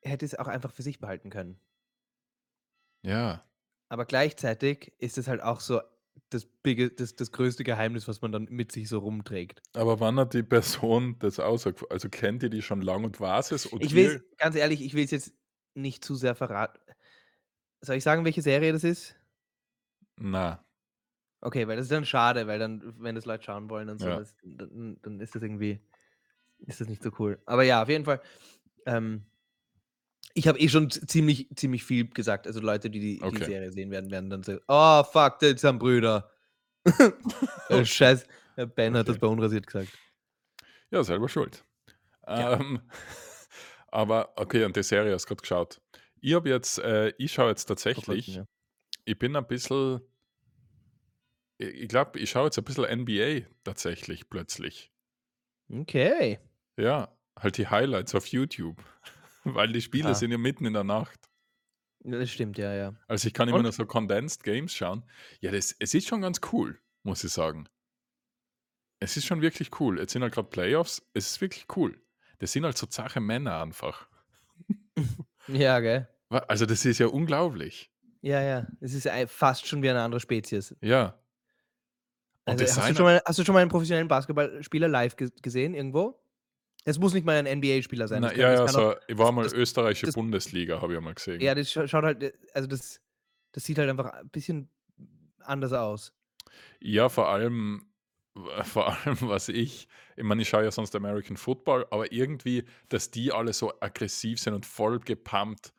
hätte es auch einfach für sich behalten können. Ja. Aber gleichzeitig ist es halt auch so das bigge das das größte Geheimnis, was man dann mit sich so rumträgt. Aber wann hat die Person das ausgesag also, kennt ihr die schon lang und weiß es und Ich will's ihr ganz ehrlich, ich will's jetzt nicht zu sehr verrat soll ich sagen, welche Serie das ist? Na. Okay, weil das ist dann schade, weil dann wenn das Leute schauen wollen und so, Ja. das dann dann ist das irgendwie ist das nicht so cool. Aber ja, auf jeden Fall, ähm ich habe eh schon ziemlich ziemlich viel gesagt. Also, Leute, die die die Okay. Serie sehen werden, werden dann so: „Oh fuck, das sind Brüder.“ Äh, scheiß Ben hat das Okay. bei unrasiert gesagt. Ja, selber schuld. Ja. Ähm, aber okay, und die Serie hast grad geschaut. Ich habe jetzt äh, ich schaue jetzt tatsächlich ja. ich bin ein bisschen ich glaube, ich schaue jetzt ein bisschen NBA tatsächlich plötzlich. Okay. Ja, halt die Highlights auf YouTube, weil die Spiele Ah. sind ja mitten in der Nacht. Das stimmt, ja, ja. Also, ich kann immer nur so Condensed Games schauen. Ja, das es ist schon ganz cool, muss ich sagen. Es ist schon wirklich cool. Jetzt sind halt grad Playoffs. Es ist wirklich cool. Das sind halt so zache Männer einfach. Ja, gell? Also, das ist ja unglaublich. Ja, ja. Es ist fast schon wie eine andere Spezies. Ja. Also, hast du mal hast du schon mal einen professionellen Basketballspieler live ge gesehen irgendwo? Es muss nicht mal ein NBA-Spieler sein. Na ja, kann ja, das kann auch so ich war mal das österreichische das Bundesliga, habe ich einmal gesehen. Ja, das scha schaut halt äh, also, das das sieht halt einfach ein bisschen anders aus. Ja, vor allem vor allem, was ich ich meine, ich schaue ja sonst American Football, aber irgendwie, dass die alle so aggressiv sind und voll gepumpt,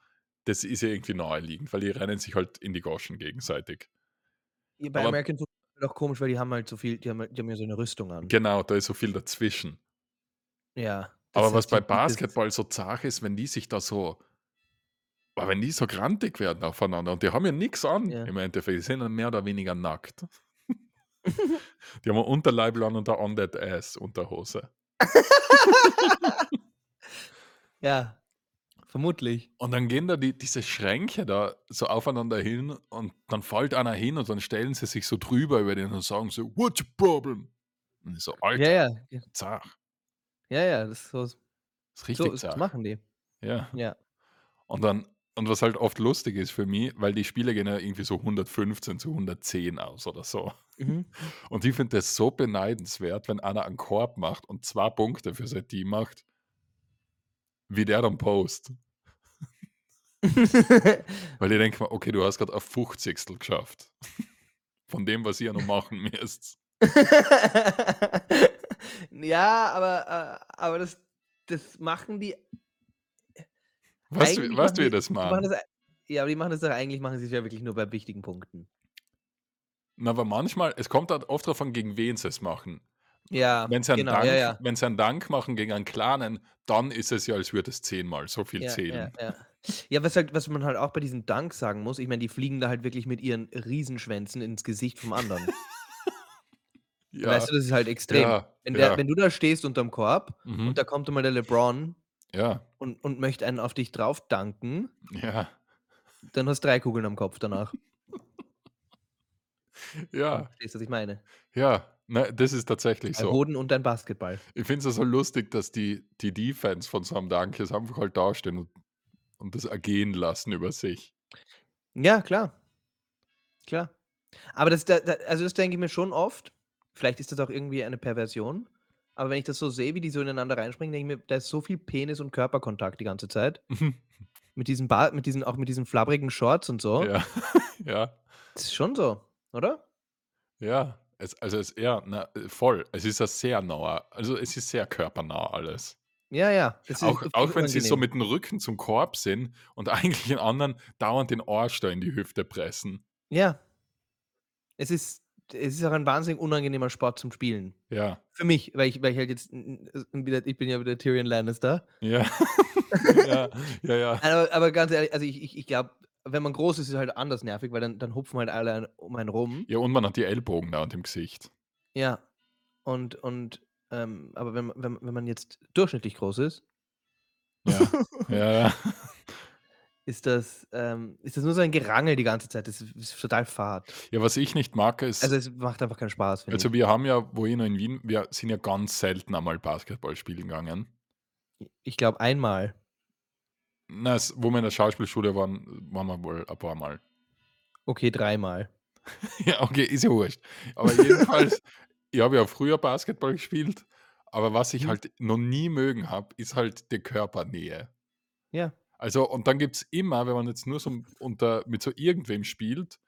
das ist ja irgendwie naheliegend, weil die rennen sich halt in die Goschen gegenseitig. Ja, bei Aber American Football ist halt auch komisch, weil die haben halt so viel die haben halt die haben ja so 'ne Rüstung an. Genau, da ist so viel dazwischen. Ja, Aber was heißt, bei Basketball so zach ist, wenn die sich da so wenn die so grantig werden aufeinander und die haben ja nix an Ja. im Endeffekt, die sind dann mehr oder weniger nackt. Die haben ein Unterleibl an und 'ne Undead Ass Unterhose. Ja, vermutlich. Und dann gehen da die diese Schränke da so aufeinander hin und dann fällt einer hin und dann stellen sie sich so drüber über den und sagen so: „What's your problem?“ Und so: „Alter, ja. Ja, zach.“ Ja, ja, das ist so Ist so richtig das zach. machen die. Ja. Ja. Und dann und was halt oft lustig ist für mich, weil die Spiele gehen ja irgendwie so 115 zu 110 aus oder so. Mhm. Und ich finde das so beneidenswert, wenn einer einen Korb macht und 2 Punkte für sein Team macht wie der dann post. Weil ich denke mir: „Okay, du hast grad ein 50. geschafft von dem, was ihr noch machen müsst.“ Ja, aber äh, aber das das machen die Weißt du eigentlich weißt machen die das machen das ja, aber die machen das doch eigentlich machen sie's ja wirklich nur bei wichtigen Punkten. Na, aber manchmal es kommt halt oft drauf an, gegen wen sie es machen. Ja, Wenn sie einen genau, ja, Dank ja. wenn sie einen Dank machen gegen einen Kleinen, dann ist es ja, als würde es zehnmal so viel Ja, ja, zählen. ja. Ja, was halt was man halt auch bei diesen Dunks sagen muss, ich meine, die fliegen da halt wirklich mit ihren Riesenschwänzen ins Gesicht vom anderen. Ja, Weißt du, das ist halt extrem. ja, Wenn der ja. wenn du da stehst unterm Korb Mhm. und da kommt einmal der LeBron und und möchte einen auf dich drauf danken, dann hast du 3 Kugeln am Kopf danach. ja, Verstehst du, was ich meine? ja. Ne, das ist tatsächlich Bei so. Hoden und ein Basketball. Ich finde es so lustig, dass die die Defense von so einem Dank jetzt einfach halt dastehen und und das ergehen lassen über sich. Ja, klar. Klar. Aber das da da also, das denke ich mir schon oft. Vielleicht ist das auch irgendwie eine Perversion, aber wenn ich das so sehe, wie die so ineinander reinspringen, denke ich mir, da ist so viel Penis und Körperkontakt die ganze Zeit. Mit diesen Ba mit diesen auch mit diesen flabbrigen Shorts und so. Ja, ja, Das ist schon so, oder? ja. Es also, es ja, na, voll. Es ist ja sehr nah. Also, es ist sehr körpernah alles. Ja, ja, ist Auch auch wenn sie so mit dem Rücken zum Korb sind und eigentlich den anderen dauernd den Arsch da in die Hüfte pressen. Ja. Es ist es ist auch ein wahnsinnig unangenehmer Sport zum Spielen. Ja, Für mich, weil ich weil ich halt jetzt ich bin ja wieder Tyrion Lannister. ja, ja, ja, ja. Aber aber ganz ehrlich, also ich ich ich glaube, wenn man groß ist, ist es halt anders nervig, weil dann dann hupfen halt alle um einen rum. Ja, und man hat die Ellbogen da im Gesicht. Ja. Und und, ähm, aber wenn wenn wenn man jetzt durchschnittlich groß ist Ja, ja, ja. ist das ähm, ist das nur so ein Gerangel die ganze Zeit. Das ist total fad. Ja, was ich nicht mag, ist Also, es macht einfach keinen Spaß, also, ich. wir haben ja, wo ich noch in Wien wir sind ja ganz selten einmal Basketball spielen gegangen. Ich glaube einmal. Na, es wo wir in der Schauspielschule waren, waren wir wohl ein paar Mal. Okay, dreimal. Ja, okay, ist ja wurscht. Aber jedenfalls, ich habe ja früher Basketball gespielt, aber was ich Mhm. halt noch nie mögen habe, ist halt die Körpernähe. Ja. Also, und dann gibt es immer, wenn man jetzt nur so unter mit so irgendwem spielt,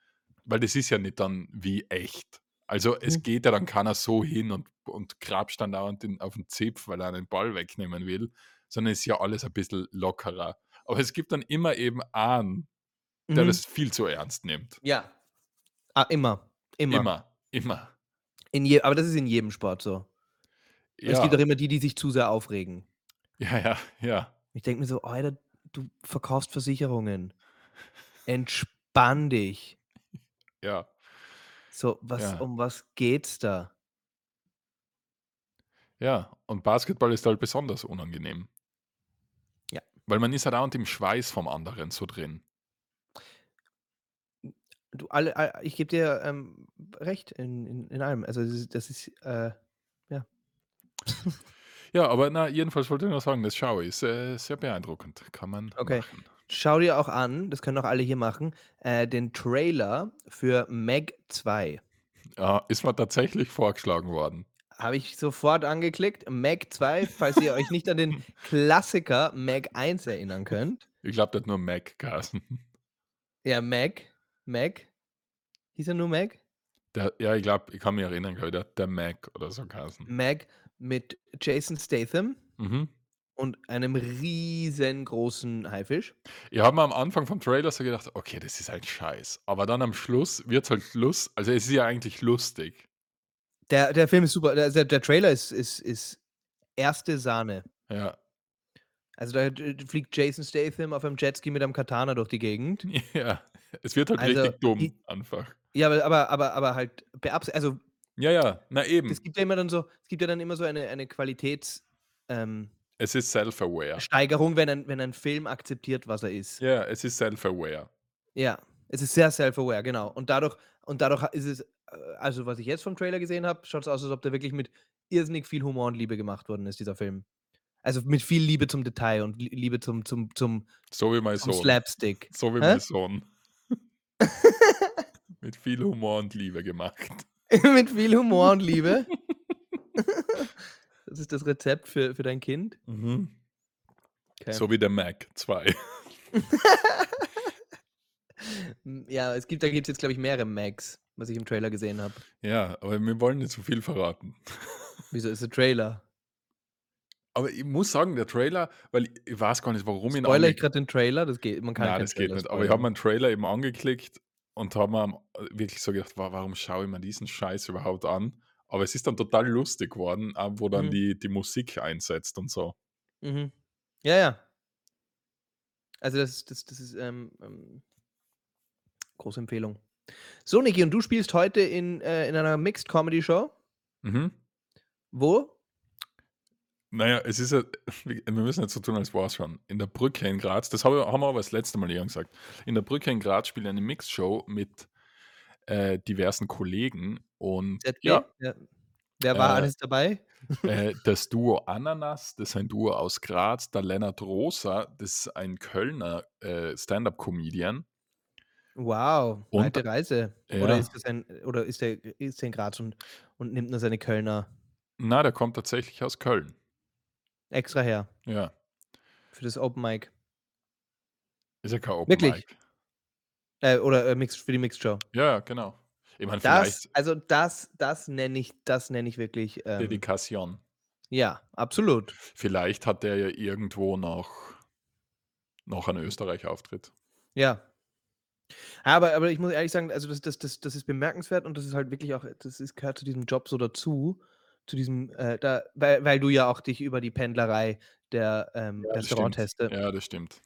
weil das ist ja nicht dann wie echt. Also, es Mhm. geht ja dann keiner so hin und und grapscht dann dauernd auf den Zipf, weil er einen Ball wegnehmen will, sondern es ist ja alles ein bisschen lockerer. Aber es gibt dann immer eben einen, der Mhm. das viel zu ernst nimmt. Ja. Ah, immer. Immer. Immer, immer. In je aber das ist in jedem Sport so. Es gibt auch Ja, immer die, die sich zu sehr aufregen. ja, ja, ja. Ich denke mir so: „Alter, du verkaufst Versicherungen. Entspann dich.“ Ja, So, was ja, um was geht's da? ja. Und Basketball ist halt besonders unangenehm, Ja. weil man ist ja dauernd im Schweiß vom anderen so drin. Du, alle ich gebe dir, ähm, recht in in in allem. Also, das ist das ist, äh ja. Ja, aber na, jedenfalls wollte ich nur sagen, das schaue ich. Sehr, sehr beeindruckend. Kann man Okay. machen. Schau dir auch an, das können auch alle hier machen, äh, den Trailer für Meg 2. Ja, ist mir tatsächlich vorgeschlagen worden. Habe ich sofort angeklickt. Meg 2, falls ihr euch nicht an den Klassiker Meg 1 erinnern könnt. Ich glaube, hat nur Mac geheißen. Ja, Meg. Meg. Hieß er nur Meg? Der, ja, ich glaube, ich kann mich erinnern, ich, der, der Mac oder so geheißen. Meg mit Jason Statham Mhm. und einem riesengroßen Haifisch. Ich habe mir am Anfang vom Trailer so gedacht, okay, das ist ein Scheiß. Aber dann am Schluss wird es halt lust. Also es ist ja eigentlich lustig. Der der Film ist super. Der der Trailer ist ist ist erste Sahne. Ja. Also, da d fliegt Jason Statham auf einem Jetski mit einem Katana durch die Gegend. Ja. Es wird halt Also, richtig dumm i einfach. ja, aber aber aber aber halt beabs also, Ja, ja, na es eben. gibt ja immer dann so es gibt ja dann immer so eine eine Qualitäts ähm, Es ist self-aware. Steigerung, wenn ein wenn ein Film akzeptiert, was er ist. Ja, es ist self-aware. Ja, es ist sehr self-aware, genau. Und dadurch und dadurch ist es äh, also, was ich jetzt vom Trailer gesehen habe, schaut's aus, als ob der wirklich mit irrsinnig viel Humor und Liebe gemacht worden ist, dieser Film. Also, mit viel Liebe zum Detail und Lie Liebe zum zum zum So wie mein zum Sohn. Slapstick. So wie Hä? mein Sohn. Mit viel Humor und Liebe gemacht. Mit viel Humor und Liebe. Das ist das Rezept für für dein Kind? Mhm. Okay. So wie der Mac 2. Hm, ja, es gibt da gibt's jetzt, glaube ich, mehrere Macs, was ich im Trailer gesehen habe. Ja, aber wir wollen nicht zu viel verraten. Wieso ist der Trailer? Aber ich muss sagen, der Trailer, weil ich, ich weiß gar nicht, warum ich ihn Spoilere ich grad den Trailer? Das geht man kann Nein, das geht Trailer nicht. Aber ich habe spoilern. mir einen Trailer eben angeklickt und habe mir am äh, wirklich so gedacht: „Wa warum schaue ich mir diesen Scheiß überhaupt an?“ Aber es ist dann total lustig geworden, äh, wo dann Mhm. die die Musik einsetzt und so. Mhm. Ja, ja. Also, das das das ist, ähm, ähm große Empfehlung. So, Niki, und du spielst heute in äh, in einer Mixed Comedy Show? Mhm. Wo? Na ja, es ist ja wir müssen jetzt so tun, als wär's schon. In der Brücke in Graz, das habe haben wir aber das letzte Mal irgendwann gesagt. In der Brücke in Graz spiele ich eine Mixed-Show mit, äh, diversen Kollegen und Erzähl. ja, Ja. Wer war äh, alles dabei? äh, das Duo Ananas, das ist ein Duo aus Graz, der Lennart Rosa, das ist ein Kölner, äh, Stand-up-Comedian. Wow, Und weite Reise. Oder ja. ist das ein oder ist der ist der in Graz und und nimmt nur seine Kölner Na, der kommt tatsächlich aus Köln. Extra her Ja. für das Open Mic? Ist ja kein Open Wirklich? Mic. Äh, oder, äh, Mixed für die Mixed Show? Ja, genau. Ich meine, Das also, das das nenne ich das nenne ich wirklich, ähm Dedikation. ja, absolut. Vielleicht hat der ja irgendwo noch noch einen Österreich-Auftritt. Ja. Aber aber ich muss ehrlich sagen, also, das das das das ist bemerkenswert und das ist halt wirklich auch das ist gehört zu diesem Job so dazu, zu diesem, äh, da weil weil du ja auch dich über die Pendlerei der, ähm, Ja. Restaurantteste Ja, das stimmt.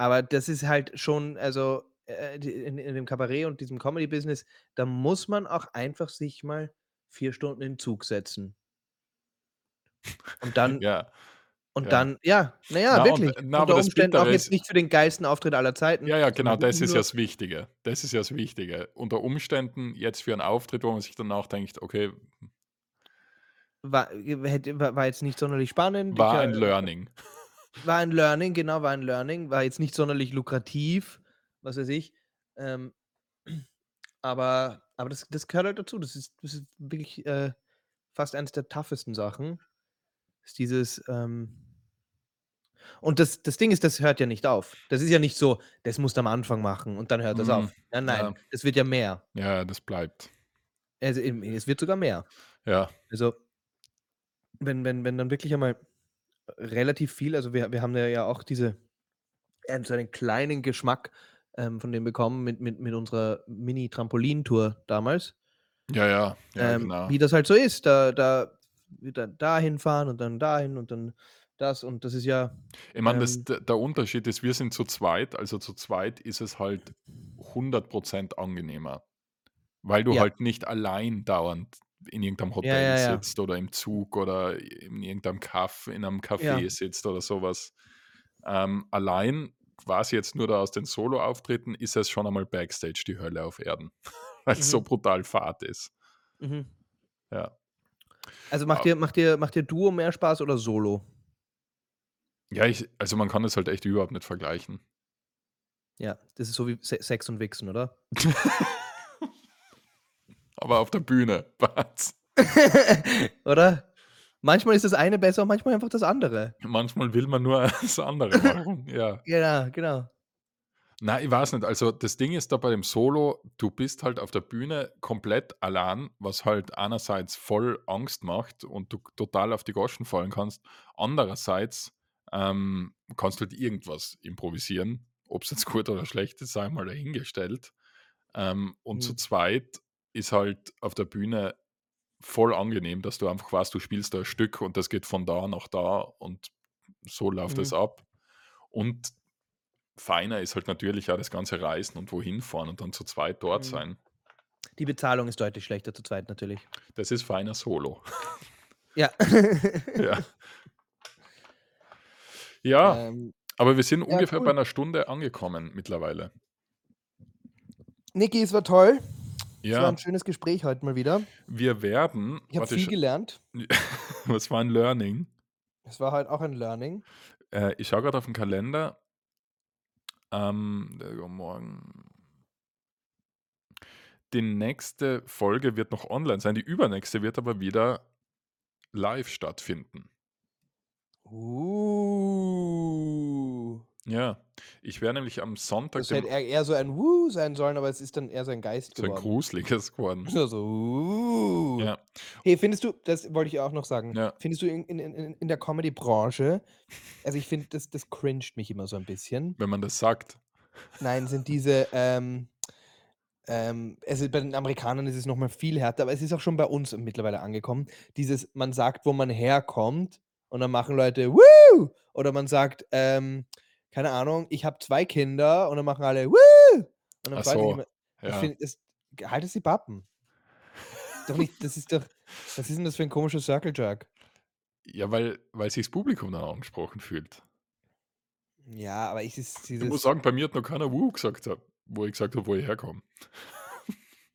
aber das ist halt schon also, äh, in in dem Kabarett und diesem Comedy-Business, da muss man auch einfach sich mal 4 Stunden in 'n Zug setzen. Und dann Ja, und ja. dann ja, na ja, Na und wirklich. na, Unter das Umständen auch jetzt nicht für den geilsten Auftritt aller Zeiten, Ja, ja, genau, das wirklich ist ja das Wichtige. Das ist ja das Wichtige. Unter Umständen jetzt für 'n Auftritt, wo man sich danach denkt: „Okay“ War war jetzt nicht sonderlich spannend. Ich, war äh ein Learning. war ein Learning, genau, war ein Learning, war jetzt nicht sonderlich lukrativ, was weiß ich. Ähm, aber aber das das gehört halt dazu. Das ist das ist wirklich, äh, fast eines der toughesten Sachen, ist dieses, ähm und das das Ding ist, das hört ja nicht auf. Das ist ja nicht so, das musst du am Anfang machen und dann hört das Mhm, auf. Nein, nein, ja. es wird ja mehr. Ja, das bleibt. Also, es wird sogar mehr. Ja. Also wenn wenn wenn dann wirklich einmal relativ viel also, wir wir haben ja auch diese ähm, so einen kleinen Geschmack, ähm, von dem bekommen mit mit mit unserer Mini-Trampolin-Tour damals. Ja, ja, ja, Ähm, genau. wie das halt so ist, da da wieder dahin fahren und dann dahin und dann das und das ist ja, Ich meine, ähm der Unterschied ist, wir sind zu zweit, also zu zweit ist es halt 100 % angenehmer, weil du Ja. halt nicht allein dauernd in irgendeinem Hotel ja, ja. sitzt oder im Zug oder in irgendeinem Kaff in 'nem Ja. Café sitzt oder so was. Ähm, allein quasi jetzt nur da aus den Soloauftritten ist es schon einmal Backstage die Hölle auf Erden, weil's so Mhm. brutal Fahrt ist. Mhm. Ja. Also, macht dir macht dir macht dir Duo mehr Spaß oder Solo? Ja, ich also, man kann das halt echt überhaupt nicht vergleichen. Ja, das ist so wie Se Sex und Wichsen, oder? Aber auf der Bühne? Oder? Manchmal ist das eine besser manchmal einfach das andere. Manchmal will man nur das andere machen, ja. Ja, genau. Nein, ich weiß nicht. Also, das Ding ist da bei dem Solo, du bist halt auf der Bühne komplett allein, was halt einerseits voll Angst macht und du total auf die Goschen fallen kannst. Andererseits, ähm, kannst du halt irgendwas improvisieren. Ob's jetzt gut oder schlecht ist, sei mal dahingestellt. Ähm, und zu Mhm. zweit ist halt auf der Bühne voll angenehm, dass du einfach weißt, du spielst da 'n Stück und das geht von da nach da und so läuft es Mhm. ab. Und feiner ist halt natürlich auch das ganze Reisen und wohin fahren und dann zu zweit dort Mhm. sein. Die Bezahlung ist deutlich schlechter zu zweit natürlich. Das ist feiner Solo. Ja. Ja. Ja, Ähm, aber wir sind ja, ungefähr bei cool. 'ner Stunde angekommen mittlerweile. Niki, es war toll. Es war Ja. 'n schönes Gespräch heute mal wieder. Wir werden Ich habe viel ich gelernt. was war 'n Learning? Es war halt auch ein Learning. Äh, ich schaue grad auf 'n Kalender. Ähm, äh, morgen die nächste Folge wird noch online sein. Die übernächste wird aber wieder live stattfinden. Uh. Ja, ich werde nämlich am Sonntag, Das hätte eher eher so ein „Wuh“ sein sollen, aber es ist dann eher so ein Geist so geworden. gruseliges geworden. Ja, so „Uh“. Ja. Hey, findest du das wollte ich auch noch sagen. Ja. Findest du in in in in der Comedy-Branche also, ich finde, das das cringed mich immer so ein bisschen. Wenn man das sagt. Nein, sind diese, ähm Ähm, also, bei den Amerikanern ist es noch mal viel härter, aber es ist auch schon bei uns mittlerweile angekommen. Dieses man sagt, wo man herkommt und dann machen Leute: „Woo!“ Oder man sagt, ähm, keine Ahnung: „Ich habe 2 Kinder“ und dann machen alle: „Woo!“ Und dann Ach sich so, immer ich ja. finde es g haltet die Bappen. Doch nicht das ist doch was ist 'n das für 'n komischer Circle Jerk? Ja, weil weil sich das Publikum dann angesprochen fühlt. Ja, aber es ist Ich muss sagen, bei mir hat noch keiner „Wu“ gesagt wo ich gesagt habe, wo ich herkomme.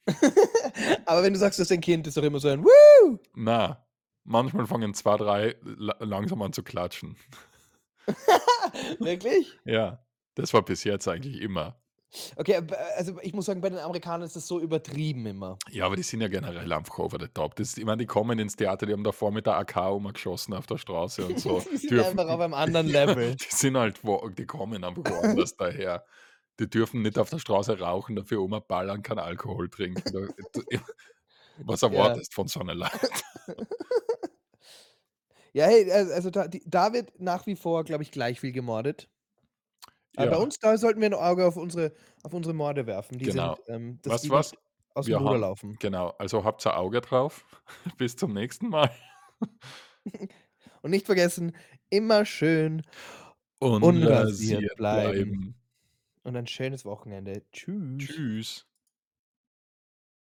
Aber wenn du sagst, du hast ein Kind, ist doch immer so ein „Woo!“ Na, manchmal fangen 2, 3 la langsam an zu klatschen. Wirklich? Ja, das war bis jetzt eigentlich immer. Okay, b also, ich muss sagen, bei den Amerikanern ist das so übertrieben immer. Ja, aber die sind ja generell einfach over the top. Das ich meine, die kommen ins Theater, die haben davor mit der AK rumgeschossen auf der Straße und so. Die sind einfach auf einem anderen Level. die sind halt wo die kommen einfach woanders daher. Die dürfen nicht auf der Straße rauchen, dafür rumballern, keinen Alkohol trinken. Da was Ja. erwartest von so 'nen Leuten? Ja, hey, al also, da die da wird nach wie vor, glaube ich, gleich viel gemordet. Aber bei Ja. uns, da sollten wir 'n Auge auf unsere auf unsere Morde werfen. Die Genau. sind, ähm du was? nicht aus'm Wir Ruder laufen. genau, also, habt ein Auge drauf. Bis zum nächsten Mal. Und nicht vergessen, immer schön unrasiert Unrasiert bleiben. bleiben. Und ein schönes Wochenende. Tschüss. Tschüss.